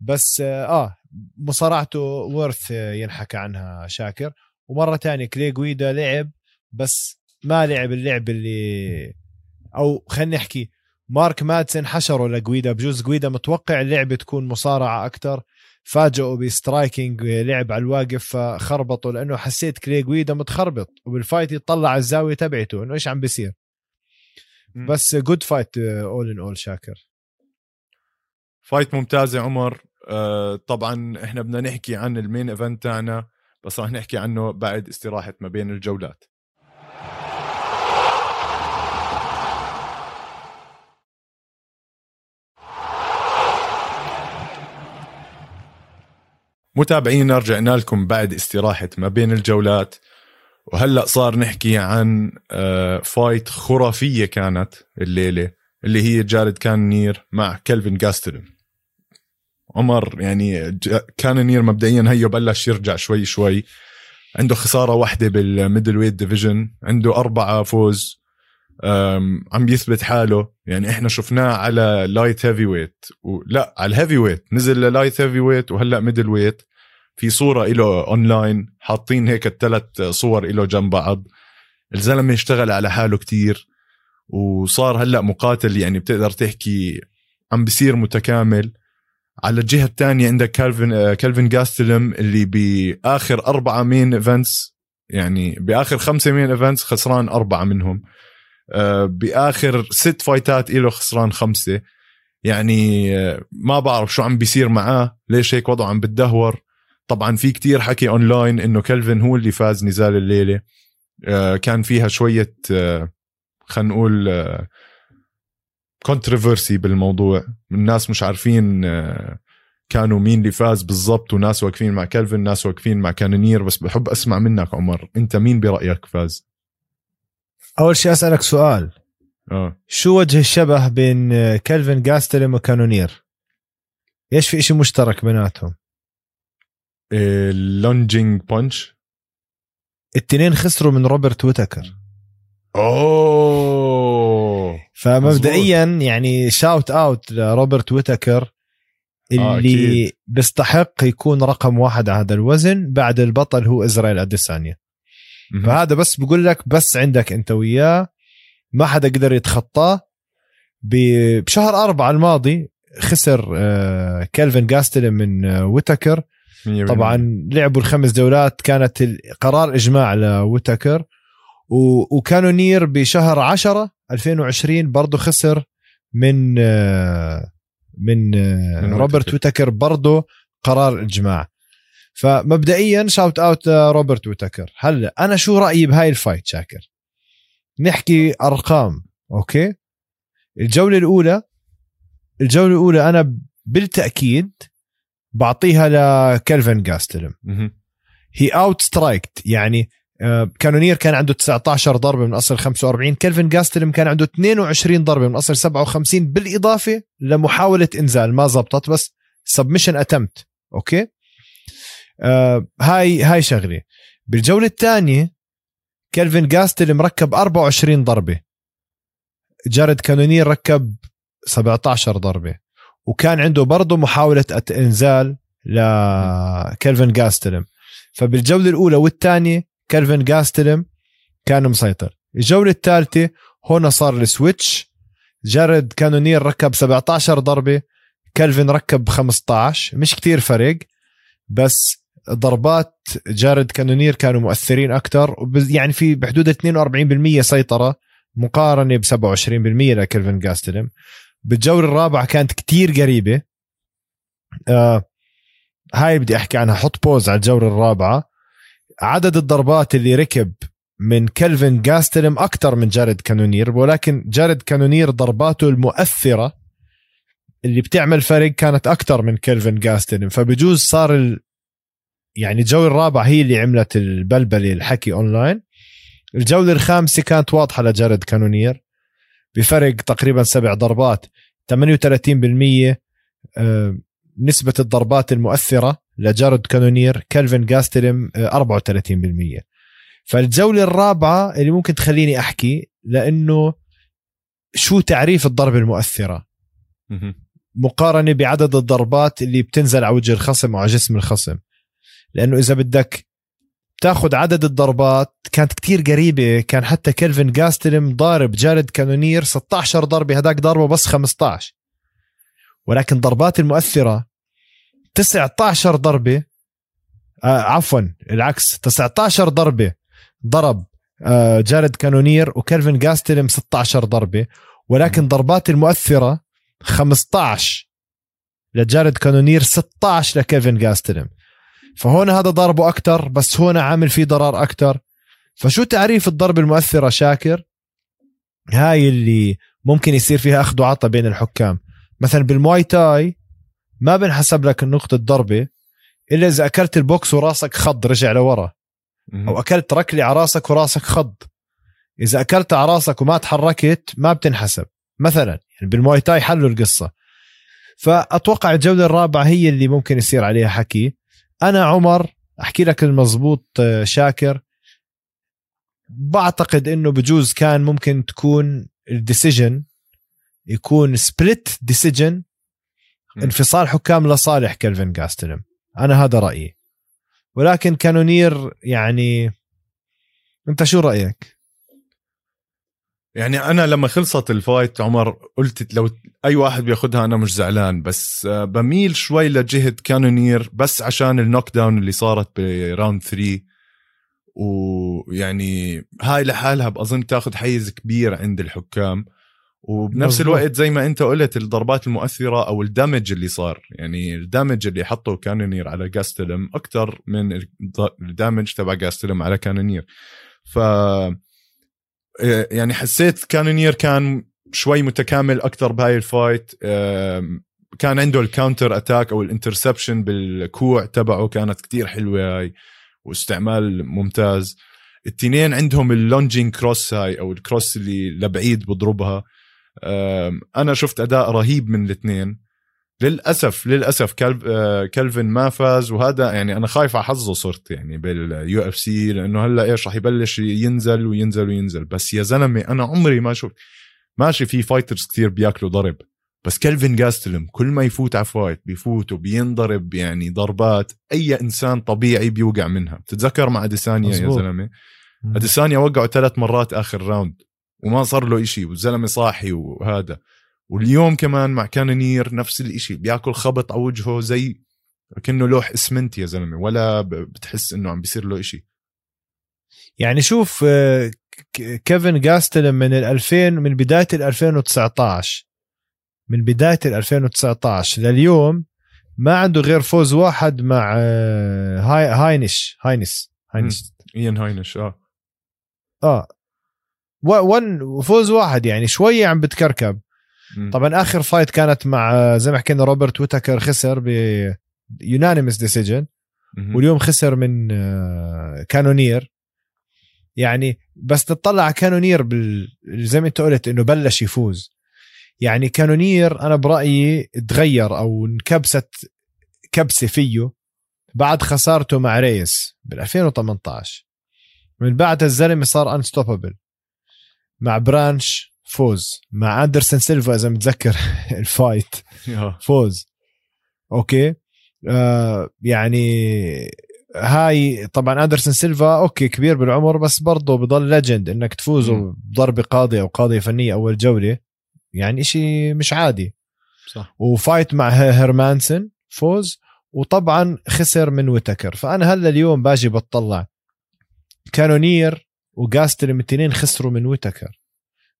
بس آه, مصارعته worth ينحكى عنها شاكر. ومرة تانية كلي جويدا لعب بس ما لعب اللعب اللي أو خلينا نحكي مارك مادسن حشره لجويدا. بجوز جويدا متوقع اللعبه تكون مصارعة أكثر فاجئه ب striking لعب على الواقف فخربطوا لأنه حسيت كلي جويدا متخربط وبال fight يطلع على الزاوية تبعته إنه إيش عم بيصير. بس good fight all in all شاكر. fight ممتازة عمر. آه طبعا إحنا بدنا نحكي عن ال main event تاعنا بس راح نحكي عنه بعد استراحة ما بين الجولات. متابعينا رجعنا لكم بعد استراحة ما بين الجولات. وهلأ صار نحكي عن آه، fight خرافية كانت الليلة اللي هي جارد كانونير مع كلفن جاستلم عمر يعني ج- كانونير مبدئيا هيه بلش يرجع شوي شوي. عنده خسارة واحدة بال middleweight division عنده أربعة فوز. عم يثبت حاله. يعني إحنا شفناه على light heavyweight ولا على ال heavyweight نزل لل light heavyweight وهلأ middleweight في صورة له اونلاين حاطين هيك الثلاث صور له جنب بعض. الزلمة اشتغل على حاله كتير. وصار هلأ مقاتل. يعني بتقدر تحكي عم بصير متكامل. على الجهة الثانية عندك كالفن كالفن جاستلم اللي بآخر أربعة main events يعني بآخر خمسة main events خسران أربعة منهم. بآخر ست fight ات له خسران خمسة. يعني آه، ما بعرف شو عم بيصير معاه ليش هيك وضعه عم بتدهور. طبعا في كتير حكي اونلاين إنه كلفن هو اللي فاز نزال الليلة. آه، كان فيها شوية آه، خلينا نقول controversy بالموضوع. الناس مش عارفين آه، كانوا مين اللي فاز بالضبط وناس واقفين مع كلفن ناس واقفين مع كانونير بس بحب أسمع منك عمر أنت مين برأيك فاز؟ أول شيء أسألك سؤال. آه. شو وجه الشبه بين آه، كلفن جاستلم وكانونير؟ إيش في إشي مشترك بيناتهم؟ ال lunging punch التنين خسروا من روبرت ويتكر. أوه. فمبدئيا يعني shout out لروبرت ويتكر آه، اللي أكيد. بيستحق يكون رقم واحد على هذا الوزن بعد البطل هو إسرائيل أديسانيا. فهذا بس بقول لك بس عندك أنت وياه. ما حدا قدر يتخطاه. بشهر أربعة الماضي خسر آه، كيلفن جاستلم من آه، ويتكر مية طبعا. لعبوا الخمس جولات كانت قرار إجماع لويتكر و- وكانونير بشهر 10 2020 برضه خسر من آه، من, من روبرت. ويتكر برضه قرار إجماع. فمبدئيا shout out روبرت ويتكر هلا أنا شو رأيي بهاي ال fight شاكر؟ نحكي أرقام okay؟ الجولة الأولى الجولة الأولى أنا بالتأكيد بعطيها لكلفن جاستلم. هي outstriked يعني آه، كانونير كان عنده 19 ضربة من أصل 45 كلفن جاستلم كان عنده 22 ضربة من أصل 57 بالإضافة لمحاولة إنزال ما زبطت بس submission attempt okay؟ آه هاي هاي شغله بالجولة الثانية كلفن جاستلم ركب 24 ضربة. جارد كانونير ركب 17 ضربة. وكان عنده برضه محاولة إنزال لكلفن جاستلم فبالجولة الأولى والثانية كلفن جاستلم كان مسيطر. الجولة الثالثة هون صار ال switch. جارد كانونير ركب 17 ضربة. كلفن ركب 15 مش كتير فرق بس ضربات جارد كانونير كانوا مؤثرين أكثر يعني في بحدود 42% سيطرة مقارنة ب 27% لكلفن جاستلم بالجولة الرابعة كانت كتير قريبة. آه هاي بدي أحكي عنها حط بوز على الجولة الرابعة. عدد الضربات اللي ركب من كلفن جاستلم أكثر من جارد كانونير ولكن جارد كانونير ضرباته المؤثرة اللي بتعمل فرق كانت أكثر من كلفن جاستلم فبجوز صار. يعني الجولة الرابعة هي اللي عملت البلبلة الحكي أونلاين. الجولة الخامسة كانت واضحة لجارد كانونير بفرق تقريبا سبع ضربات 38% آه، نسبة الضربات المؤثرة لجارد كانونير كلفن جاستلم آه، 34% فالجولة الرابعة اللي ممكن تخليني أحكي لأنه شو تعريف الضربة المؤثرة. مقارنة بعدد الضربات اللي بتنزل على وجه الخصم وعلى جسم الخصم. لأنه إذا بدك تاخذ عدد الضربات كانت كتير قريبة كان حتى كلفن جاستلم ضارب جارد كانونير 16 ضربة هداك ضربة بس 15 ولكن ضربات المؤثرة 19 ضربة آه عفوا العكس 19 ضربة ضرب آه جارد كانونير وكلفن جاستلم 16 ضربة. ولكن ضربات المؤثرة 15 لجارد كانونير 16 لكلفن جاستلم. فهون هذا ضربه أكتر بس هون عامل فيه ضرر أكتر. فشو تعريف الضربة المؤثرة شاكر؟ هاي اللي ممكن يصير فيها أخذ وعطى بين الحكام. مثلا بالمواي تاي ما بنحسب لك نقطة ضربة إلا إذا أكلت البوكس وراسك خض رجع لورا. أو أكلت ركلة على راسك وراسك خض. إذا أكلت على راسك وما تحركت ما بتنحسب. مثلا يعني بالمواي تاي حلوا القصة. فأتوقع الجولة الرابعة هي اللي ممكن يصير عليها حكي. أنا عمر أحكي لك المزبوط آه، شاكر. بعتقد إنه بجوز كان ممكن تكون ال decision يكون split decision. انفصال حكام لصالح كلفن جاستلم. أنا هذا رأيي. ولكن كانونير يعني أنت شو رأيك؟ يعني أنا لما خلصت ال fight عمر قلت لو أي واحد بياخدها أنا مش زعلان بس آه، بميل شوي لجهة كانونير بس عشان ال knockdown اللي صارت ب round 3 ويعني هاي لحالها بأظن تاخذ حيز كبير عند الحكام. وبنفس مزبوط. الوقت زي ما أنت قلت الضربات المؤثرة أو ال damage اللي صار يعني ال damage اللي حطه كانونير على جاستلم أكثر من ال damage تبع جاستلم على كانونير. ف يعني حسيت كانونير كان شوي متكامل أكثر بهاي ال fight. آم، كان عنده ال counter attack أو ال interception بالكوع تبعه كانت كتير حلوة هاي واستعمال ممتاز. التنين عندهم ال lunging cross هاي أو ال cross اللي لبعيد بضربها. أنا شفت أداء رهيب من الاثنين. للأسف للأسف كالف آه، كالفن ما فاز وهذا يعني أنا خايف على حظه صرت يعني بال UFC لأنه هلأ إيش رح يبلش ينزل وينزل وينزل. بس يا زلمة أنا عمري ما شفت ماشي في fighters كثير بياكلوا ضرب بس كلفن جاستلم كل ما يفوت على fight بيفوت وبينضرب يعني ضربات أي إنسان طبيعي بيوقع منها. بتتذكر مع أديسانيا يا زلمة؟ أديسانيا وقعوا ثلاث مرات آخر round وما صار له إشي والزلمة صاحي وهذا. واليوم كمان مع كانونير نفس الإشي بياكل خبط على وجهه زي كأنه لوح إسمنت يا زلمة ولا بتحس إنه عم بيصير له إشي. يعني شوف آه، كيفن جاستلم من ال 2000 من بداية ال 2019 من بداية ال 2019 لليوم ما عنده غير فوز واحد مع آه، هاي هاينش هاينس هاينش. إيان هاينش آه. آه. win فوز واحد يعني شوية عم بتكركب. طبعا آخر fight كانت مع زي ما حكينا روبرت ويتاكر خسر ب unanimous decision واليوم خسر من آه، كانونير. يعني بس تطلع على كانونير بال... زي ما انت قلت إنه بلش يفوز. يعني كانونير أنا برأيي تغير أو انكبست كبسة فيه بعد خسارته مع ريس بال 2018 من بعد الزلمة صار unstoppable مع برانش فوز. مع أندرسون سيلفا إذا متذكر *laughs* ال fight. فوز. okay. آه يعني هاي طبعا أندرسون سيلفا okay كبير بالعمر بس برضه بضل legend إنك تفوز بضربه قاضية أو قاضية فنية أول جولة. يعني إشي مش عادي. صح. و fight مع هيرمانسون فوز. وطبعا خسر من ويتكر. فأنا هلأ اليوم باجي بطلع. كانونير وجاستلم الاثنين خسروا من ويتكر.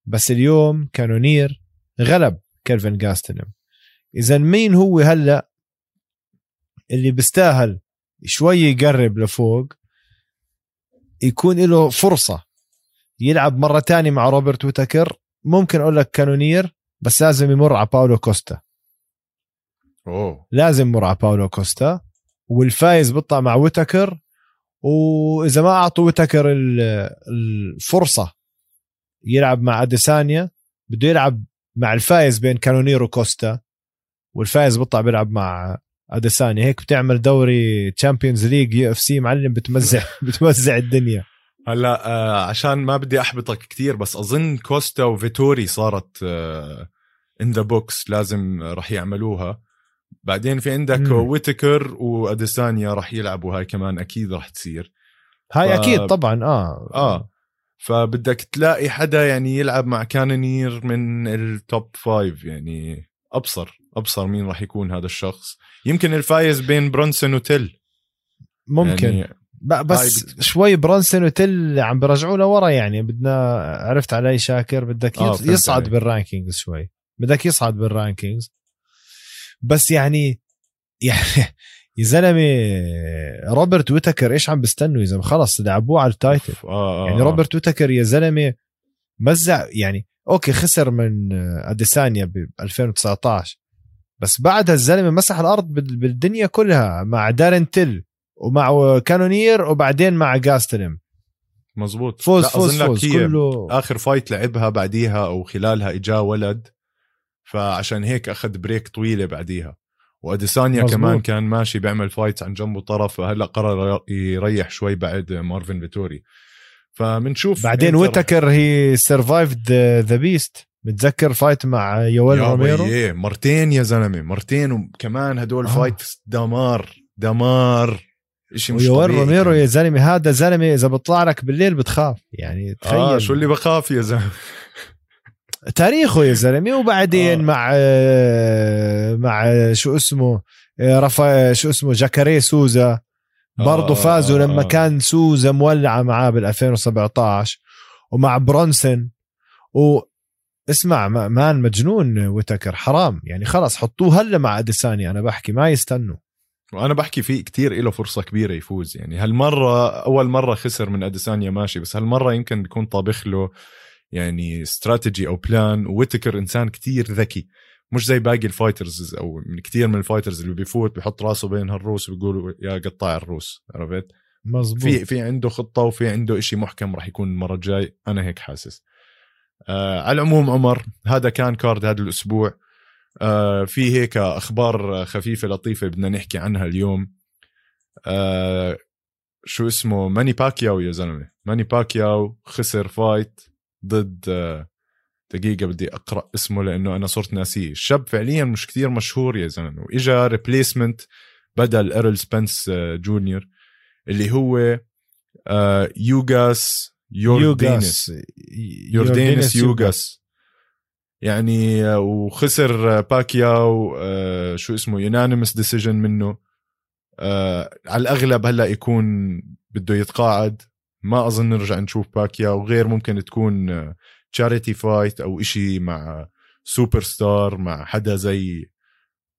بس اليوم كانونير غلب كيلفن جاستلم اذا مين هو هلأ اللي بيستاهل شوي يقرب لفوق يكون له فرصة يلعب مرة تانية مع روبرت ويتكر ممكن أقول لك كانونير بس لازم يمر على باولو كوستا. أوه. لازم يمر على باولو كوستا. والفايز بيطلع مع ويتكر وإذا ما أعطوا ويتكر الفرصة يلعب مع أديسانيا بده يلعب مع الفايز بين كانونير وكوستا والفايز بيطلع بيلعب مع أديسانيا. هيك بتعمل دوري Champions League UFC معلم بتمزع *laughs* بتمزع الدنيا. هلا آه عشان ما بدي أحبطك كثير بس أظن كوستا وفيتوري صارت in the books لازم رح يعملوها. بعدين في عندك. ويتكر وأديسانيا رح يلعبوا هاي كمان أكيد رح تصير. هاي ف... أكيد طبعا آه. آه. فبدك تلاقي حدا يعني يلعب مع كانونير من ال top five يعني أبصر أبصر مين راح يكون هذا الشخص. يمكن الفايز بين برونسون وتل ممكن. يعني بس. شوي برونسون وتل عم برجعوا لورا يعني. بدنا عرفت علي شاكر؟ بدك آه يصعد بال rankings شوي. بدك يصعد بال rankings بس يعني يعني يا زلمه روبرت ويتكر إيش عم بستنوا يا زلمه خلص لعبوه على ال title؟ آه آه يعني روبرت ويتكر يا زلمه مزع يعني okay خسر من أديسانيا ب 2019 بس بعدها الزلمة مسح الأرض بالدنيا كلها مع دارين تيل ومع كانونير وبعدين مع جاستلم. مزبوط. فوز فوز فوز كله. آخر fight لعبها بعديها أو خلالها اجاه ولد فعشان هيك أخذ break طويلة بعديها. وأديسانيا مزبوط. كمان كان ماشي بيعمل fights عن جنبه طرف فهلا قرر يريح شوي بعد مارفن فيتوري. فبنشوف بعدين ويتكر he survived the beast متذكر fight مع يويل روميرو؟ إيه مرتين يا زلمة مرتين وكمان هدول آه. fight دمار دمار. شيء مش يويل روميرو يا زلمة هذا زلمة إذا بيطلع لك بالليل بتخاف يعني تخيل. آه شو اللي بخاف يا زلمة؟ تاريخه يا زلمة وبعدين آه. مع مع شو اسمه رفا شو اسمه جاكاري سوزا. برضه آه. فازوا لما آه. كان سوزا مولعه معاه بال 2017 ومع برونسون و اسمع مان مجنون ويتكر حرام. يعني خلص حطوه هلا مع أديساني أنا بحكي ما يستنوا. وأنا بحكي فيه كتير له فرصة كبيرة يفوز. يعني هالمرة أول مرة خسر من اديسانيا ماشي بس هالمرة يمكن بيكون طابخ له يعني استراتيجي أو plan ويتكر إنسان كتير ذكي. مش زي باقي ال fighters أو من كثير من ال fighters اللي بيفوت بحط راسه بين هالروس وبيقولوا يا قطاع الروس عرفت؟ مظبوط. في في عنده خطة وفي عنده إشي محكم راح يكون المرة الجاي أنا هيك حاسس. آه على العموم عمر هذا كان card هذا الأسبوع. آه في هيك أخبار خفيفة لطيفة بدنا نحكي عنها اليوم. آه شو اسمه؟ ماني باكياو يا زلمة. ماني باكياو خسر fight ضد دقيقة بدي أقرأ اسمه لأنه أنا صرت ناسيه. الشاب فعليا مش كتير مشهور يا زلمة. وإجا replacement بدل إيرل سبنس آه، جونيور اللي هو آه، يوغاس يوردينس يوردينس يوغاس. يعني آه، وخسر باكياو شو اسمه unanimous decision منه. على الأغلب هلأ يكون بده يتقاعد. ما أظن نرجع نشوف باكياو غير ممكن تكون charity fight أو إشي مع سوبر ستار مع حدا زي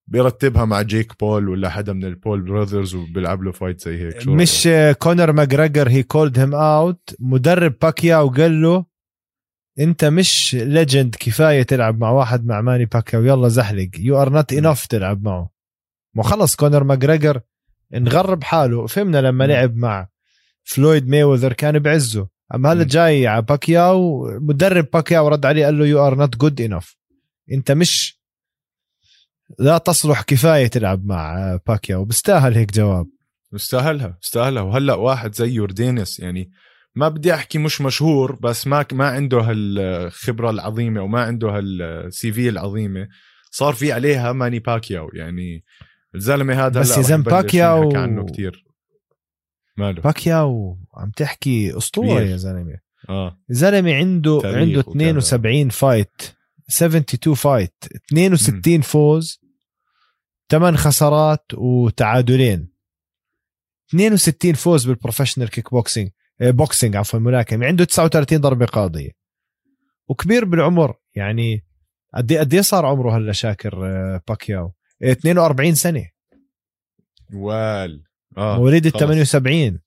بيرتبها مع جيك بول ولا حدا من ال Paul brothers وبيلعب له fight زي هيك. شو مش كونر ماجريجر he called him out مدرب باكيا وقال له أنت مش ليجند كفاية تلعب مع واحد مع ماني باكيا ويلا زحلق. you are not enough تلعب معه. مو خلص كونر ماجريجر انغرب حاله. فهمنا لما لعب مع فلويد ميوذر كان بعزه. أما هلا جاي على باكياو مدرب باكياو رد عليه قال له you are not good enough أنت مش لا تصلح كفاية تلعب مع باكياو. بيستاهل هيك جواب. بيستاهلها بيستاهلها وهلأ واحد زي يوردينس يعني ما بدي أحكي مش مشهور بس ما ما عنده هالخبرة العظيمة وما عنده هال CV العظيمة. صار في عليها ماني باكياو يعني الزلمة هذا بس يا باكياو عنه كثير ماله؟ باكياو عم تحكي أسطورة يا زلمة. آه. زلمة عنده عنده 72 fight 72 fight 62 م. فوز. 8 خسارات وتعادلين. 62 فوز بال professional kick boxing boxing عفوا ملاكمة. عنده 39 ضربة قاضية. وكبير بالعمر. يعني قد إيه قد إيه صار عمره هلا شاكر آه، باكياو؟ 42 سنة. وال. آه مواليد ال 78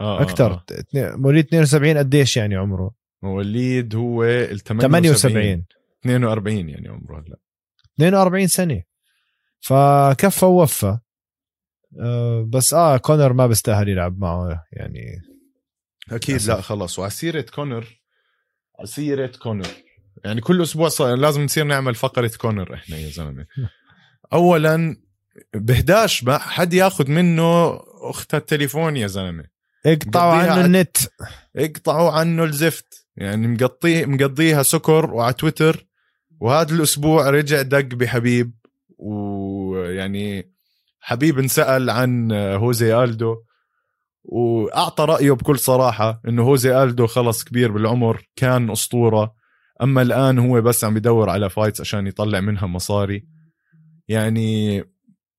آه أكثر آه. آه. مواليد 72 قديش يعني عمره؟ مواليد هو ال 78 42 يعني عمره هلا. 42 سنة. فكفى ووفى. أه بس آه كونر ما بيستاهل يلعب معه يعني. أكيد لا خلص. وعلى سيره كونر على سيره كونر. يعني كل أسبوع صار لازم نصير نعمل فقرة كونر إحنا يا زلمة. *laughs* اولا بهداش ما حد ياخذ منه اختها التليفون يا زلمة. اقطعوا عنه النت. اقطعوا عنه الزفت. يعني مقضيه مقضيها سكر وعلى تويتر. وهذا الأسبوع رجع دق بحبيب. ويعني حبيب انسأل عن هوزي ألدو. وأعطى رأيه بكل صراحة إنه هوزي ألدو خلص كبير بالعمر. كان أسطورة. أما الآن هو بس عم يدور على fights عشان يطلع منها مصاري. يعني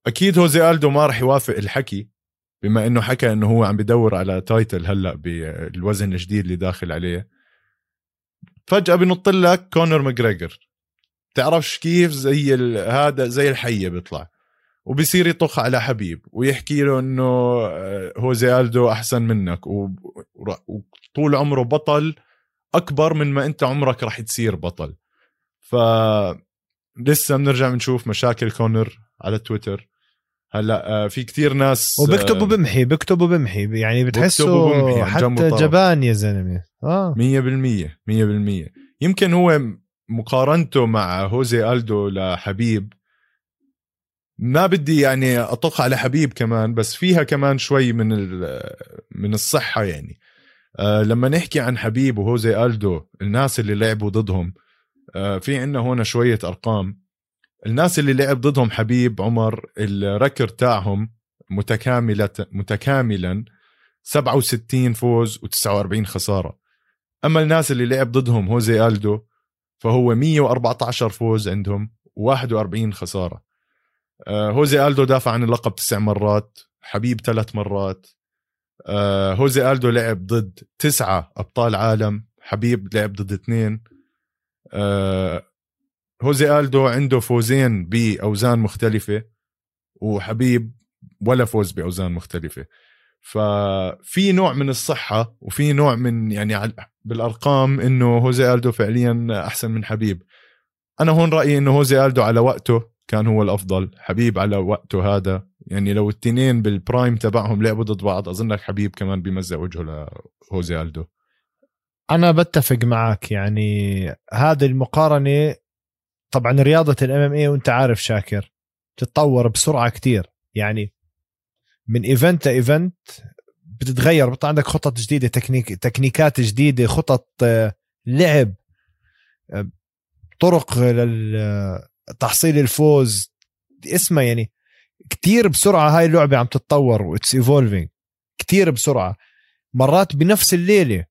أكيد هوزي ألدو ما راح يوافق الحكي بما إنه حكى إنه هو عم بدور على title هلأ بالوزن الجديد اللي داخل عليه. فجأة بنط لك كونر ماجريجر. تعرفش كيف زي هذا زي الحية بيطلع. وبصير يطخ على حبيب ويحكي له إنه آه، هوزي ألدو أحسن منك وطول عمره بطل أكبر من ما أنت عمرك راح تصير بطل. ف لسه بنرجع بنشوف مشاكل كونر. على تويتر. هلا آه، في كتير ناس وبكتب وبمحي بكتب وبمحي يعني بتحسه حتى جبان يا زلمة. آه. 100% 100% يمكن هو مقارنته مع هوزي ألدو لحبيب ما بدي يعني اطخ على حبيب كمان بس فيها كمان شوي من من الصحة يعني. أه لما نحكي عن حبيب وهوزي ألدو الناس اللي لعبوا ضدهم أه في عندنا هون شوية أرقام. الناس اللي لعب ضدهم حبيب عمر الركر تاعهم متكاملة متكاملا 67 فوز و49 خسارة. أما الناس اللي لعب ضدهم هوزي ألدو فهو 114 فوز عندهم و41 خسارة. آه، هوزي ألدو دافع عن اللقب تسع مرات حبيب ثلاث مرات. آه، هوزي ألدو لعب ضد تسعة أبطال عالم حبيب لعب ضد اثنين. آه، هوزي ألدو عنده فوزين بأوزان مختلفة وحبيب ولا فوز بأوزان مختلفة. ففي نوع من الصحة وفي نوع من يعني بالأرقام إنه هوزي ألدو فعليا أحسن من حبيب. أنا هون رأيي إنه هوزي ألدو على وقته كان هو الأفضل. حبيب على وقته هذا. يعني لو التنين بال prime تبعهم لعبوا ضد بعض أظنك حبيب كمان بيمزع وجهه لهوزي ألدو. أنا بتفق معك يعني هذه المقارنة طبعا رياضة ال MMA وأنت عارف شاكر تتطور بسرعة كتير. يعني من event ل event بتتغير بطلع عندك خطط جديدة تكنيك تكنيكات جديدة خطط آه، لعب آه، طرق لتحصيل الفوز اسمها يعني كتير بسرعة هاي اللعبة عم تتطور what's evolving كتير بسرعة. مرات بنفس الليلة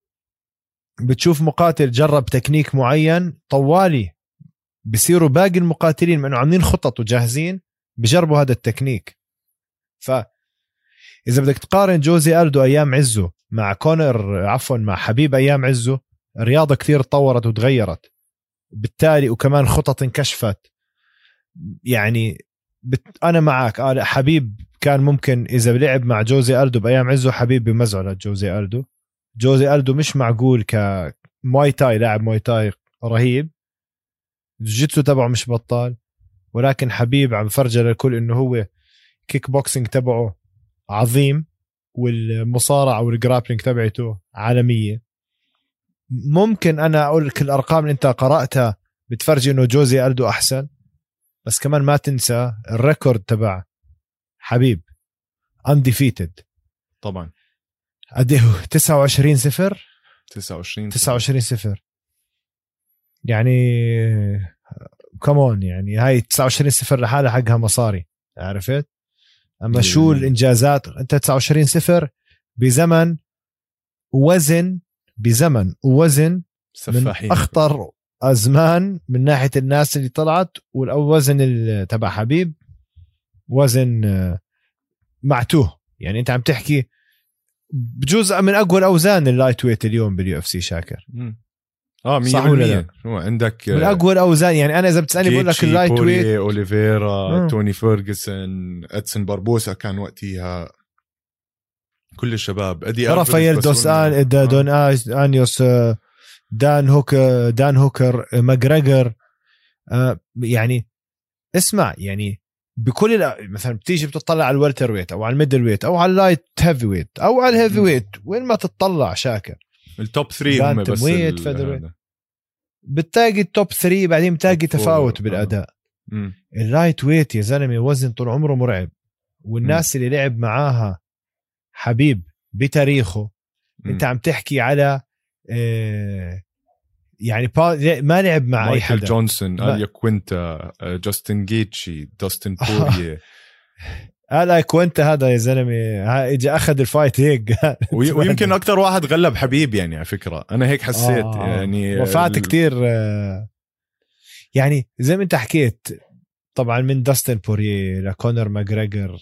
بتشوف مقاتل جرب تكنيك معين طوالي. بصيروا باقي المقاتلين مع إنه عاملين خطط وجاهزين بجربوا هذا التكنيك. ف إذا بدك تقارن جوزي ألدو أيام عزه مع كونر عفوا مع حبيب أيام عزه الرياضة كثير تطورت وتغيرت. بالتالي وكمان خطط انكشفت. يعني بت... أنا معك آه حبيب كان ممكن إذا لعب مع جوزي ألدو بأيام عزه حبيب بمزعه لجوزي ألدو. جوزي ألدو مش معقول ك تاي لاعب Muay Thai رهيب. ال jitsu تبعه مش بطال ولكن حبيب عم فرجى للكل إنه هو kick boxing تبعه عظيم والمصارعة وال grappling تبعته عالمية. ممكن أنا أقول لك الأرقام اللي أنت قرأتها بتفرجي إنه جوزي ألدو أحسن بس كمان ما تنسى ال record تبع حبيب undefeated طبعا. قد إيه 29 0 29 29 0 يعني come on يعني هاي 29 0 لحالها حقها مصاري عرفت؟ أما شو الإنجازات؟ أنت 29 0 بزمن وزن بزمن ووزن سفاحين. من أخطر أزمان من ناحية الناس اللي طلعت والوزن تبع حبيب وزن معتوه. يعني أنت عم تحكي بجوز من أقوى الأوزان ال lightweight اليوم بال UFC شاكر. آه 100% هو عندك؟ من أقوى الاوزان يعني أنا إذا بتسألني بقول لك ال lightweight أوليفيرا آه. توني فيرجسون إدسون باربوسا كان وقتها كل الشباب أدي رافائيل دوس آن دون آنيوس آه، دان هوكر دان هوكر ماجريجر آه، يعني اسمع يعني بكل مثلا بتيجي بتطلع على الوالتر ويت أو على الميدل ويت أو على اللايت هيفي ويت أو على الهيفي ويت وين ما تطلع شاكر. التوب 3 هم بس ويت فيدر بتلاقي ال top 3 بعدين بتلاقي تفاوت بالأداء. آه. ال lightweight يا زلمة وزن طول عمره مرعب. والناس م. اللي لعب معاها حبيب بتاريخه. م. انت عم تحكي على آه يعني ما لعب مع أي حدا. جونسون اليا كوينتا آه، جاستن جيتشي داستن بورييه اليا كوينتا هذا يا زلمة. اجى أخذ ال fight هيك. *laughs* *laughs* ويمكن أكثر واحد غلب حبيب يعني على فكرة. أنا هيك حسيت آه يعني وفات ال... كثير آه، يعني زي ما أنت حكيت طبعا من داستن بورييه لكونر ماجريجر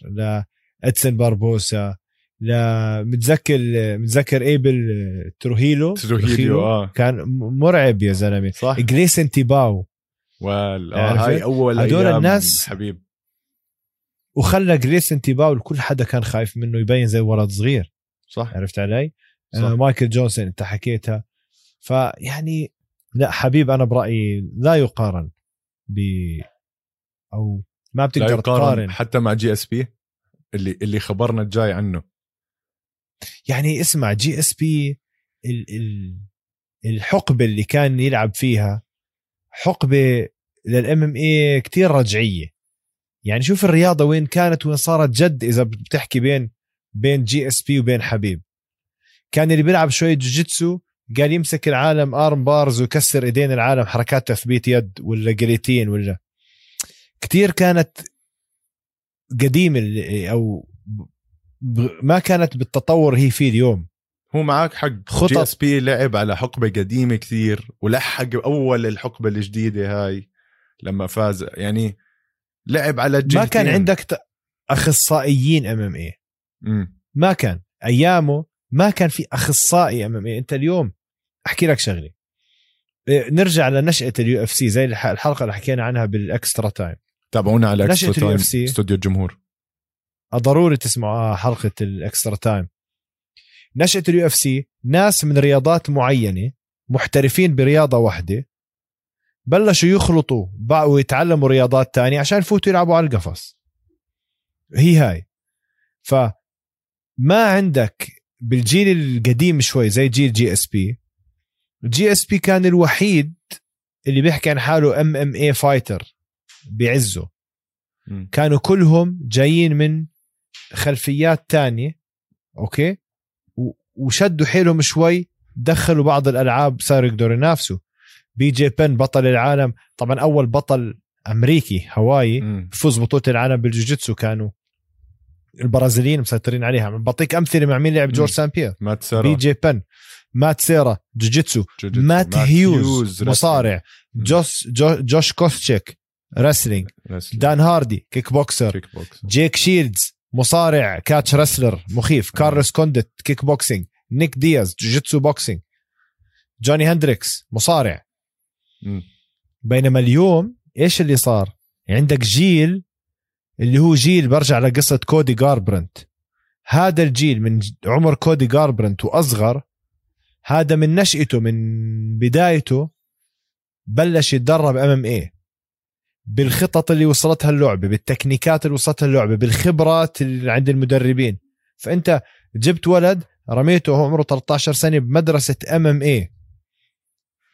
لإدسون باربوسا لا متذكر متذكر إيبل تروهيلو؟ تروهيلو آه. كان مرعب يا زلمة. صح. جليسن تيباو. وال آه هاي أول هدول الناس حبيب. وخلى جليسن تيباو كل حدا كان خايف منه يبين زي ولد صغير. صح. عرفت علي؟ صح. آه مايكل جونسون انت حكيتها. فيعني لا حبيب أنا برأيي لا يقارن ب أو ما بتقدر تقارن. حتى مع جي اس بي اللي اللي خبرنا الجاي عنه. يعني اسمع جي اس بي الحقبة اللي كان يلعب فيها حقبة لل MMA كثير رجعية. يعني شوف الرياضة وين كانت وين صارت جد إذا بتحكي بين بين جي اس بي وبين حبيب. كان اللي بيلعب شوية جوجيتسو قال يمسك العالم armbars ويكسر إيدين العالم حركات تثبيت يد ولا guillotine ولا. كثير كانت قديمة أو ما كانت بالتطور هي فيه اليوم. هو معك حق. خطط. جي اس بي لعب على حقبة قديمة كثير ولحق أول الحقبة الجديدة هاي لما فاز. يعني لعب على الجيلين. ما كان عندك أخصائيين MMA ما كان. أيامه ما كان في أخصائي MMA أنت اليوم أحكي لك شغلة. إيه، نرجع لنشأة ال UFC زي الحلقة اللي حكينا عنها بال extra time. تابعونا على extra time استوديو الجمهور. ضروري تسمعوا حلقة ال extra time. نشأة ال UFC ناس من رياضات معينة محترفين برياضة واحدة بلشوا يخلطوا ويتعلموا رياضات تانية عشان يفوتوا يلعبوا على القفص. هي هاي. فما عندك بالجيل القديم شوي زي جيل جي اس بي جي اس بي كان الوحيد اللي بيحكي عن حاله MMA fighter بعزه. كانوا كلهم جايين من خلفيات تانية okay؟ وشدوا حيلهم شوي دخلوا بعض الألعاب صاروا يقدروا ينافسوا. بي جي بن بطل العالم. طبعا أول بطل أمريكي هواي. فوز بطولة العالم بالجوجيتسو كانوا البرازيليين مسيطرين عليها. بعطيك أمثلة مع مين لعب جورج. سان بيير مات سيرا بي جي بن. مات سيرا. جوجيتسو. جوجيتسو. مات هيوز wrestling. مصارع. جوس جو جوش كوستشيك wrestling. دان هاردي kickboxer kickbox جيك شيلدز مصارع catch wrestler مخيف. كارلوس كوندت كيك بوكسينج نيك دياز جوجيتسو boxing جوني هندريكس مصارع. بينما اليوم إيش اللي صار؟ عندك جيل اللي هو جيل برجع لقصة كودي جاربرنت هذا الجيل من عمر كودي جاربرنت وأصغر هذا من نشأته من بدايته بلش يتدرب MMA. بالخطط اللي وصلتها اللعبة بالتكنيكات اللي وصلتها اللعبة بالخبرات اللي عند المدربين. فأنت جبت ولد رميته عمره 13 سنة بمدرسة MMA.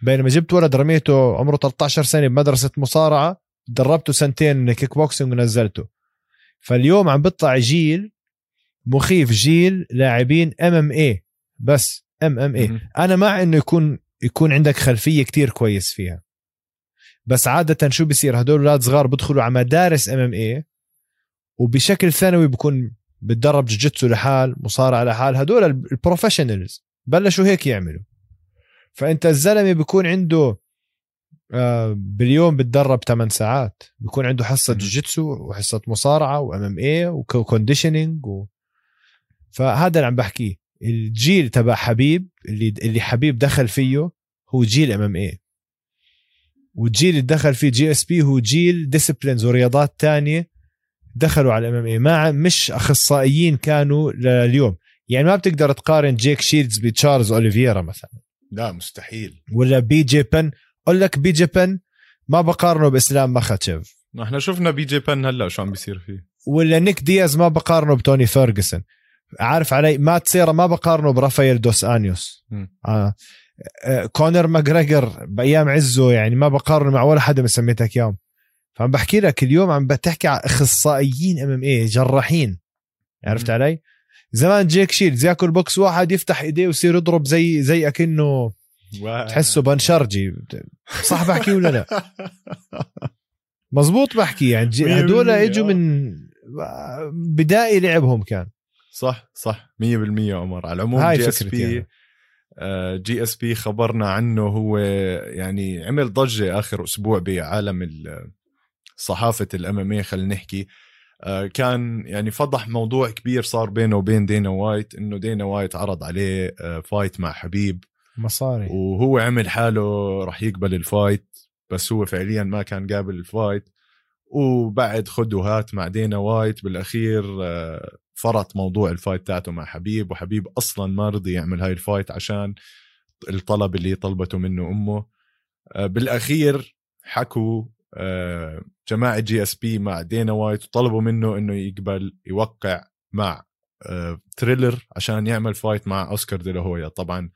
بينما جبت ولد رميته عمره 13 سنة بمدرسة مصارعة دربته سنتين كيك بوكسينج ونزلته. فاليوم عم بيطلع جيل مخيف جيل لاعبين MMA بس MMA. أنا مع إنه يكون يكون عندك خلفية كتير كويس فيها. بس عادة شو بيصير؟ هدول أولاد صغار بدخلوا على مدارس MMA وبشكل ثانوي بكون بتدرب جوجيتسو لحال مصارعة لحال. هدول ال professionals بلشوا هيك يعملوا. فأنت الزلمة بيكون عنده آه، باليوم بتدرب 8 ساعات. بيكون عنده حصة. جوجيتسو وحصة مصارعة و MMA و conditioning و... فهذا اللي عم بحكيه. الجيل تبع حبيب اللي اللي حبيب دخل فيه هو جيل MMA والجيل اللي دخل فيه GSP هو جيل disciplines ورياضات تانية دخلوا على ال MMA ما مش أخصائيين كانوا لليوم. يعني ما بتقدر تقارن جيك شيلدز بتشارلز اوليفيرا مثلا. لا مستحيل ولا بي جي بن أقول لك بي جي بن ما بقارنه بإسلام مخاتشيف إحنا شفنا بي جي بن هلأ شو عم بيصير فيه ولا نيك دياز ما بقارنه بتوني فيرجسون عارف علي مات سيرا ما بقارنه برافائيل دوس آنيوس. آه. آه. كونر ماجريجر بأيام عزه يعني ما بقارنه مع ولا حدا من سميتك اياهم فعم بحكي لك اليوم عم بتحكي على أخصائيين MMA جراحين عرفت. علي؟ زمان جيك شيلز ياكل بوكس واحد يفتح ايديه ويصير يضرب زي زي أكنه تحسه بنشرجي صح بحكي ولا لا؟ *laughs* مزبوط بحكي يعني هدول إجوا آه. من بدائي لعبهم كان صح صح 100% عمر على العموم هاي GSP. آه، GSP خبرنا عنه هو يعني عمل ضجة آخر أسبوع بعالم ال- صحافة ال MMA خلينا نحكي كان يعني فضح موضوع كبير صار بينه وبين دينا وايت إنه دينا وايت عرض عليه آه، fight مع حبيب. مصاري. وهو عمل حاله راح يقبل ال fight بس هو فعليا ما كان قابل ال fight وبعد خد وهات مع دينا وايت بالأخير آه، فرط موضوع ال fight تاعته مع حبيب. وحبيب أصلا ما رضي يعمل هاي ال fight عشان الطلب اللي طلبته منه أمه. آه، بالأخير حكوا آه، جماعة GSP مع دينا وايت وطلبوا منه إنه يقبل يوقع مع آه، Triller عشان يعمل fight مع اوسكار دي لا هويا طبعا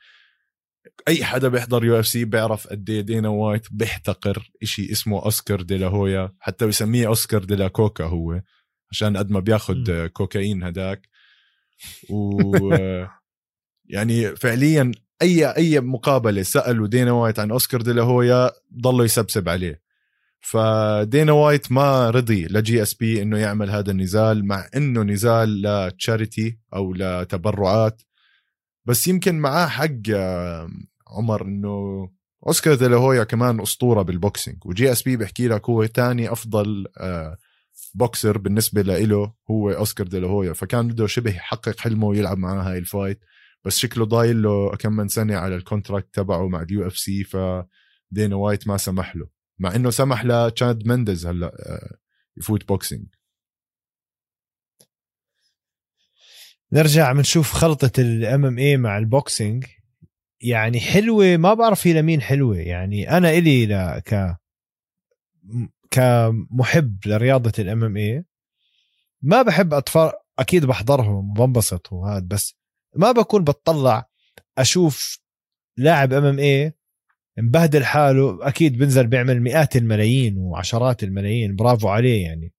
أي حدا بيحضر UFC بيعرف قد إيه دينا وايت بيحتقر إشي اسمه اوسكار دي لا هويا حتى بسميه اوسكار دي لا كوكا هو عشان قد ما بياخد م. كوكايين هداك. و يعني فعليا أي أي مقابلة سألوا دينا وايت عن اوسكار دي لا هويا ضلوا يسبسب عليه. فدينا وايت ما رضي ل GSP إنه يعمل هذا النزال مع إنه نزال ل charity أو لتبرعات بس يمكن معاه حق عمر إنه أوسكار دي لا هويا كمان أسطورة بال boxing. و GSP بيحكي لك هو تاني أفضل آه، بوكسر بالنسبة له هو أوسكار دي لا هويا. فكان بده شبه يحقق حلمه ويلعب معاه هاي ال fight. بس شكله ضايل له كم من سنة على ال contract تبعه مع ال UFC فدينا وايت ما سمح له. مع إنه سمح لتشاد مندز هلأ آه، يفوت boxing. نرجع بنشوف خلطة ال MMA مع ال boxing. يعني حلوة ما بعرف هي لمين حلوة. يعني أنا إلي ل ك كمحب لرياضة ال MMA ما بحب اتفرج أكيد بحضرهم وبنبسط وهذا بس ما بكون بتطلع أشوف لاعب MMA مبهدل حاله أكيد بنزل بيعمل مئات الملايين وعشرات الملايين برافو عليه يعني.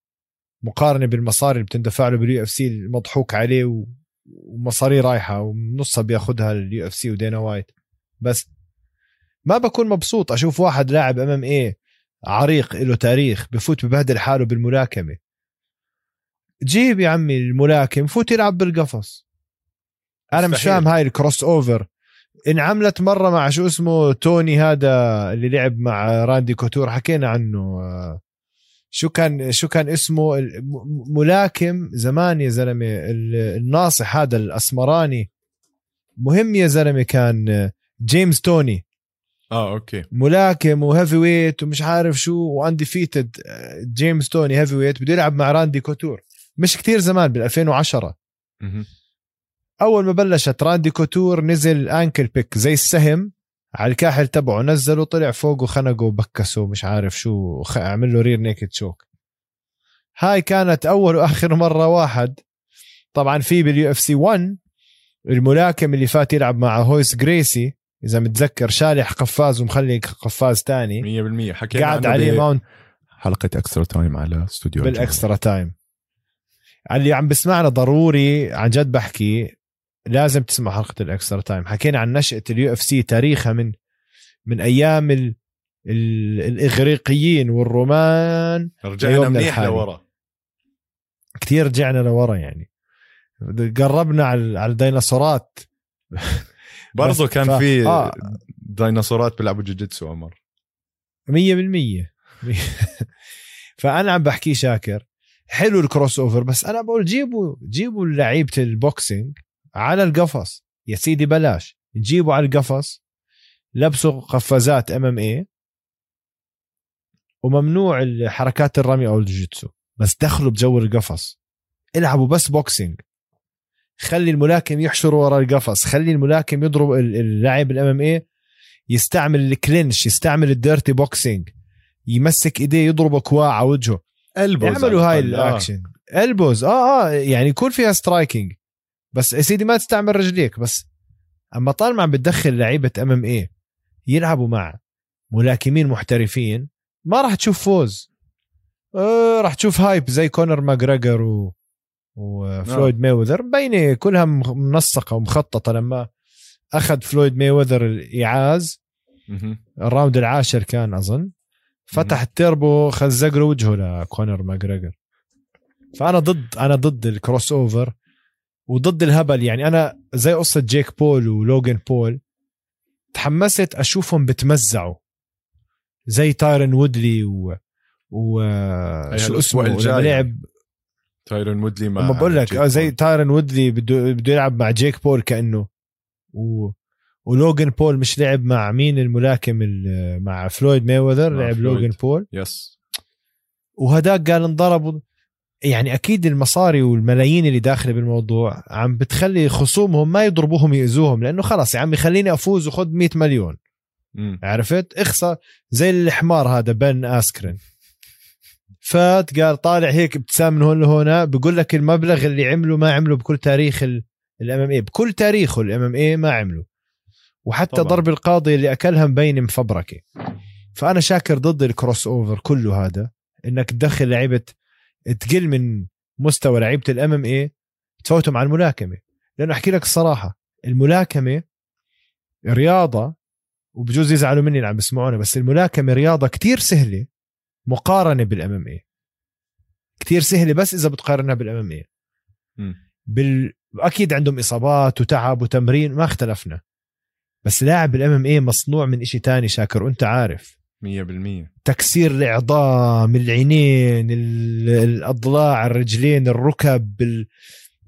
مقارنة بالمصاري اللي بتندفع له بال UFC المضحوك عليه ومصاري رايحة ونصها بياخذها ال UFC ودينا وايت. بس ما بكون مبسوط أشوف واحد لاعب MMA عريق له تاريخ بفوت ببهدل حاله بالملاكمة. جيب يا عمي الملاكم فوت يلعب بالقفص. أنا مش فاهم هاي ال crossover انعملت مرة مع شو اسمه توني هذا اللي لعب مع راندي كوتور. حكينا عنه. شو كان شو كان اسمه؟ ملاكم زمان يا زلمة. الناصح هذا الأسمراني. مهم يا زلمة كان جيمس توني. آه okay. ملاكم و heavyweight ومش عارف شو و undefeated جيمس توني heavyweight بده يلعب مع راندي كوتور. مش كتير زمان بال 2010 أول ما بلشت راندي كوتور نزل ankle pick زي السهم على الكاحل تبعه نزله طلع فوق وخنقه وبكسه مش عارف شو عمل له rear naked choke هاي كانت أول وآخر مرة واحد. طبعا في بال UFC 1 الملاكم اللي فات يلعب مع هويس جريسي إذا متذكر شالح قفاز ومخلي قفاز تاني. 100% حكينا قاعد عليه mount حلقة extra time على استوديو بال extra time اللي عم بسمعنا ضروري عن جد بحكي لازم تسمع حلقة ال extra time حكينا عن نشأة ال UFC تاريخها من من أيام ال ال الإغريقيين والرومان رجعنا منيح لورا. كثير رجعنا لورا يعني. قربنا على الديناصورات. *laughs* برضه كان ف... في آه. ديناصورات بيلعبوا جوجيتسو عمر. 100% *laughs* فأنا عم بحكي شاكر. حلو ال crossover بس أنا بقول جيبوا جيبوا لعيبة ال boxing. على القفص. يا سيدي بلاش. جيبوا على القفص. لبسوا قفازات MMA وممنوع حركات الرمي أو الجوجيتسو بس دخلوا بجو القفص. العبوا بس boxing خلي الملاكم يحشر ورا القفص. خلي الملاكم يضرب اللاعب ال MMA يستعمل ال clinch يستعمل ال dirty boxing يمسك إيديه يضرب كواع على وجهه. البوز يعملوا هاي الاكشن آه. البوز آه آه يعني يكون فيها striking بس يا سيدي ما تستعمل رجليك بس أما طالما عم بتدخل لعيبة MMA يلعبوا مع ملاكمين محترفين ما راح تشوف فوز. آه راح تشوف hype زي كونر ماجريجر و وفلويد مايوذر. مبينة كلها منسقة ومخططة لما أخذ فلويد مايوذر الايعاز ال round العاشر كان أظن. فتح التيربو خزق له وجهه لكونر ماجريجر فأنا ضد أنا ضد ال crossover. وضد الهبل. يعني أنا زي قصة جيك بول ولوجن بول تحمست أشوفهم بتمزعوا. زي تايرن وودلي و و شو اسمه؟ لما لعب تايرن وودلي مع بقول لك آه، زي تايرن وودلي بده بده يلعب مع جيك بول كأنه. و ولوجن بول مش لعب مع مين الملاكم مع فلويد مايوذر؟ لعب فلويد. لوجن بول. yes. وهداك قال انضربوا يعني أكيد المصاري والملايين اللي داخلة بالموضوع عم بتخلي خصومهم ما يضربوهم يأذوهم لأنه خلص يا عمي خليني أفوز وخذ 100 مليون. م. عرفت؟ اخسر. زي الحمار هذا بن آسكرين. فات قال طالع هيك ابتسام من هون لهون بقول لك المبلغ اللي عمله ما عمله بكل تاريخ ال MMA بكل تاريخه ال MMA ما عمله. وحتى طبعا. ضرب القاضي اللي اكلها مبين مفبركة. فأنا شاكر ضد ال crossover كله هذا إنك تدخل لعيبة تقل من مستوى لعيبة ال MMA تفوتهم على الملاكمة. لأنه أحكي لك الصراحة الملاكمة رياضة وبجوز يزعلوا مني اللي عم بسمعونا بس الملاكمة رياضة كتير سهلة مقارنة بال MMA كثير سهلة بس إذا بتقارنها بال MMA بال... أكيد عندهم إصابات وتعب وتمرين ما اختلفنا. بس لاعب الام إم اي مصنوع من إشي تاني شاكر وأنت عارف. 100% تكسير العظام العينين الأضلاع الرجلين الركب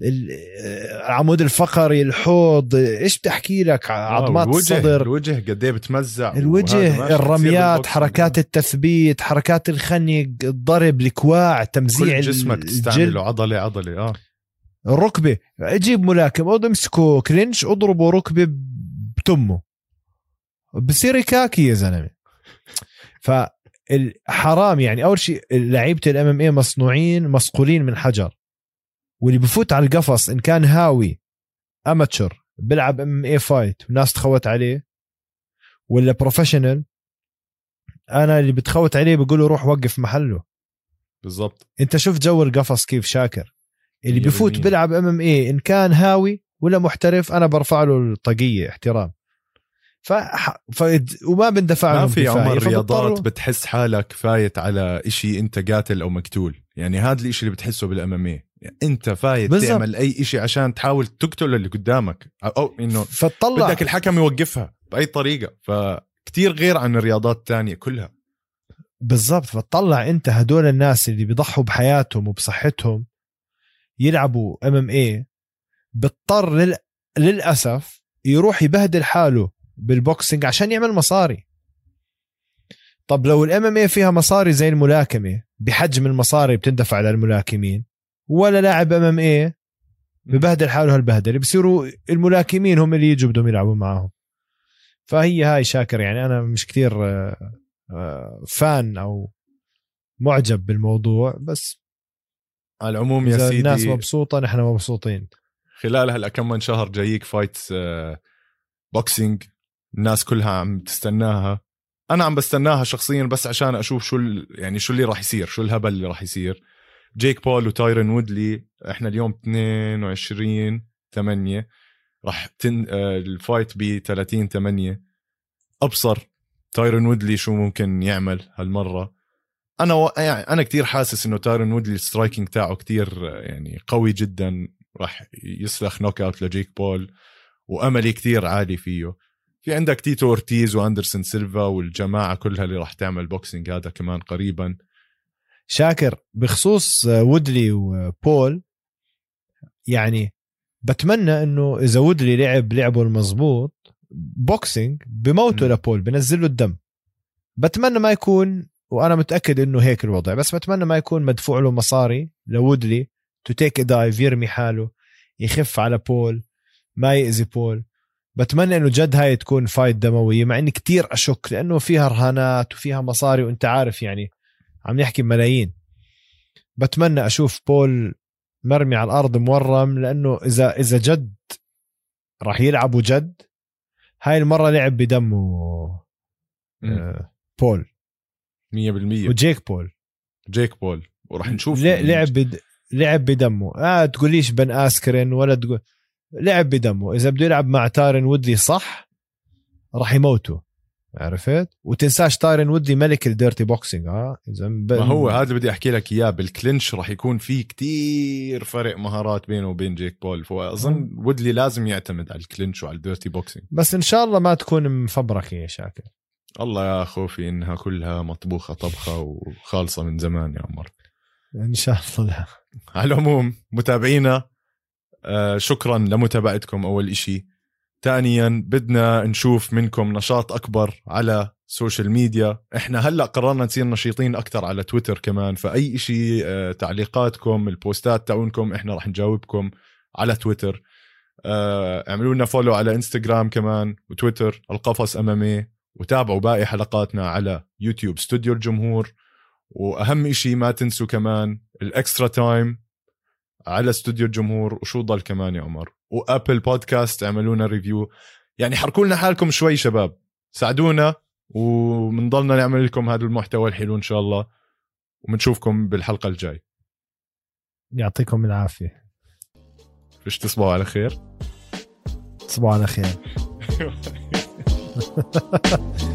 العمود الفقري الحوض. إيش بتحكي لك؟ عظمات الوجه الصدر. الوجه قد إيه بتمزع الوجه الرميات حركات التثبيت حركات الخنق الضرب الكواع تمزيع كل جسمك تستعمله عضلة عضلة آه. الركبه أجيب ملاكم امسكه. clinch أضربه ركبة بتمه. بصير كاكي يا زلمة. ف حرام يعني أول شيء لعيبة ال MMA مصنوعين مصقولين من حجر واللي بفوت على القفص إن كان هاوي amateur بيلعب MMA فايت وناس تخوت عليه ولا professional أنا اللي بتخوت عليه بقول له روح وقف محله. بالضبط. أنت شوف جو القفص كيف شاكر. اللي بفوت بيلعب MMA إن كان هاوي ولا محترف أنا برفع له الطاقية احترام. ف... ف... وما بندفع ما في عمر رياضات بتحس حالك فايت على إشي أنت قاتل أو مقتول. يعني هذا الإشي اللي بتحسه بال MMA يعني أنت فايت بالزبط. تعمل أي إشي عشان تحاول تقتل اللي قدامك. أو إنه فتطلع بدك الحكم يوقفها بأي طريقة. فكتير غير عن الرياضات الثانية كلها. بالضبط. فتطلع أنت هدول الناس اللي بيضحوا بحياتهم وبصحتهم يلعبوا MMA بيضطر لل... للأسف يروح يبهدل حاله. بال boxing عشان يعمل مصاري. طب لو ال MMA فيها مصاري زي الملاكمة بحجم المصاري بتندفع للملاكمين ولا لاعب MMA ببهدل حاله هالبهدلة بصيروا الملاكمين هم اللي يجوا بدهم يلعبوا معاهم. فهي هاي شاكر يعني أنا مش كثير fan أو معجب بالموضوع بس على العموم يا سيدي الناس مبسوطة نحن مبسوطين. خلال هلا كم من شهر جاييك fight boxing الناس كلها عم تستناها. أنا عم بستناها شخصيا بس عشان أشوف شو يعني شو اللي راح يصير شو الهبل اللي راح يصير. جيك بول وتايرن وودلي إحنا اليوم 22 8 راح تن آه، ال fight ب 30 8 أبصر تايرن وودلي شو ممكن يعمل هالمرة. أنا و... يعني أنا كثير حاسس إنه تايرن وودلي ال striking تاعه كثير يعني قوي جدا راح يسلخ knockout لجيك بول وأملي كثير عالي فيه. في عندك تيتو أورتيز وأندرسون سيلفا والجماعة كلها اللي راح تعمل boxing هذا كمان قريبا. شاكر بخصوص وودلي وبول يعني بتمنى إنه إذا وودلي لعب لعبه المضبوط boxing بموته لبول بنزل له الدم. بتمنى ما يكون وأنا متأكد إنه هيك الوضع بس بتمنى ما يكون مدفوع له مصاري لوودلي to take dive يرمي حاله يخف على بول ما يأذي بول. بتمنى إنه جد هاي تكون fight دموية مع إني كتير أشك لأنه فيها رهانات وفيها مصاري وأنت عارف يعني عم نحكي ملايين. بتمنى أشوف بول مرمي على الأرض مورم لأنه إذا إذا جد راح يلعبوا جد هاي المرة لعب بدمه آه بول. 100% وجيك بول. جيك بول. وراح نشوف لعب بد... لعب بدمه. آه تقوليش بن آسكرين ولا تقول لعب بدمه. إذا بده يلعب مع تايرن وودلي صح راح يموتوا عرفت؟ وتنساش تايرن وودلي ملك ال dirty boxing. آه إذا ب... ما هو هذا بدي أحكي لك إياه. بال clinch راح يكون في كتير فرق مهارات بينه وبين جيك بول. فأظن وودلي لازم يعتمد على ال clinch وعلى ال dirty boxing. بس إن شاء الله ما تكون مفبركه يا شاكر. الله يا خوفي إنها كلها مطبوخة طبخة وخالصة من زمان يا عمر. إن شاء الله لا. على العموم متابعينا. آه شكرا لمتابعتكم أول إشي. ثانيا بدنا نشوف منكم نشاط أكبر على social media إحنا هلأ قررنا نصير نشيطين أكثر على تويتر كمان. فأي إشي آه تعليقاتكم البوستات تاعونكم إحنا راح نجاوبكم على تويتر آه اعملوا لنا follow على انستغرام كمان وتويتر القفص أمامي وتابعوا باقي حلقاتنا على يوتيوب استوديو الجمهور. وأهم إشي ما تنسوا كمان ال extra time على استوديو الجمهور وشو ضل كمان يا عمر؟ و Apple Podcast اعملوا لنا review يعني حركوا لنا حالكم شوي شباب. ساعدونا ومنضلنا نعمل لكم هذا المحتوى الحلو إن شاء الله. وبنشوفكم بالحلقة الجاي. يعطيكم العافية. فيش تصبحوا على خير؟ تصبحوا على خير. *laughs*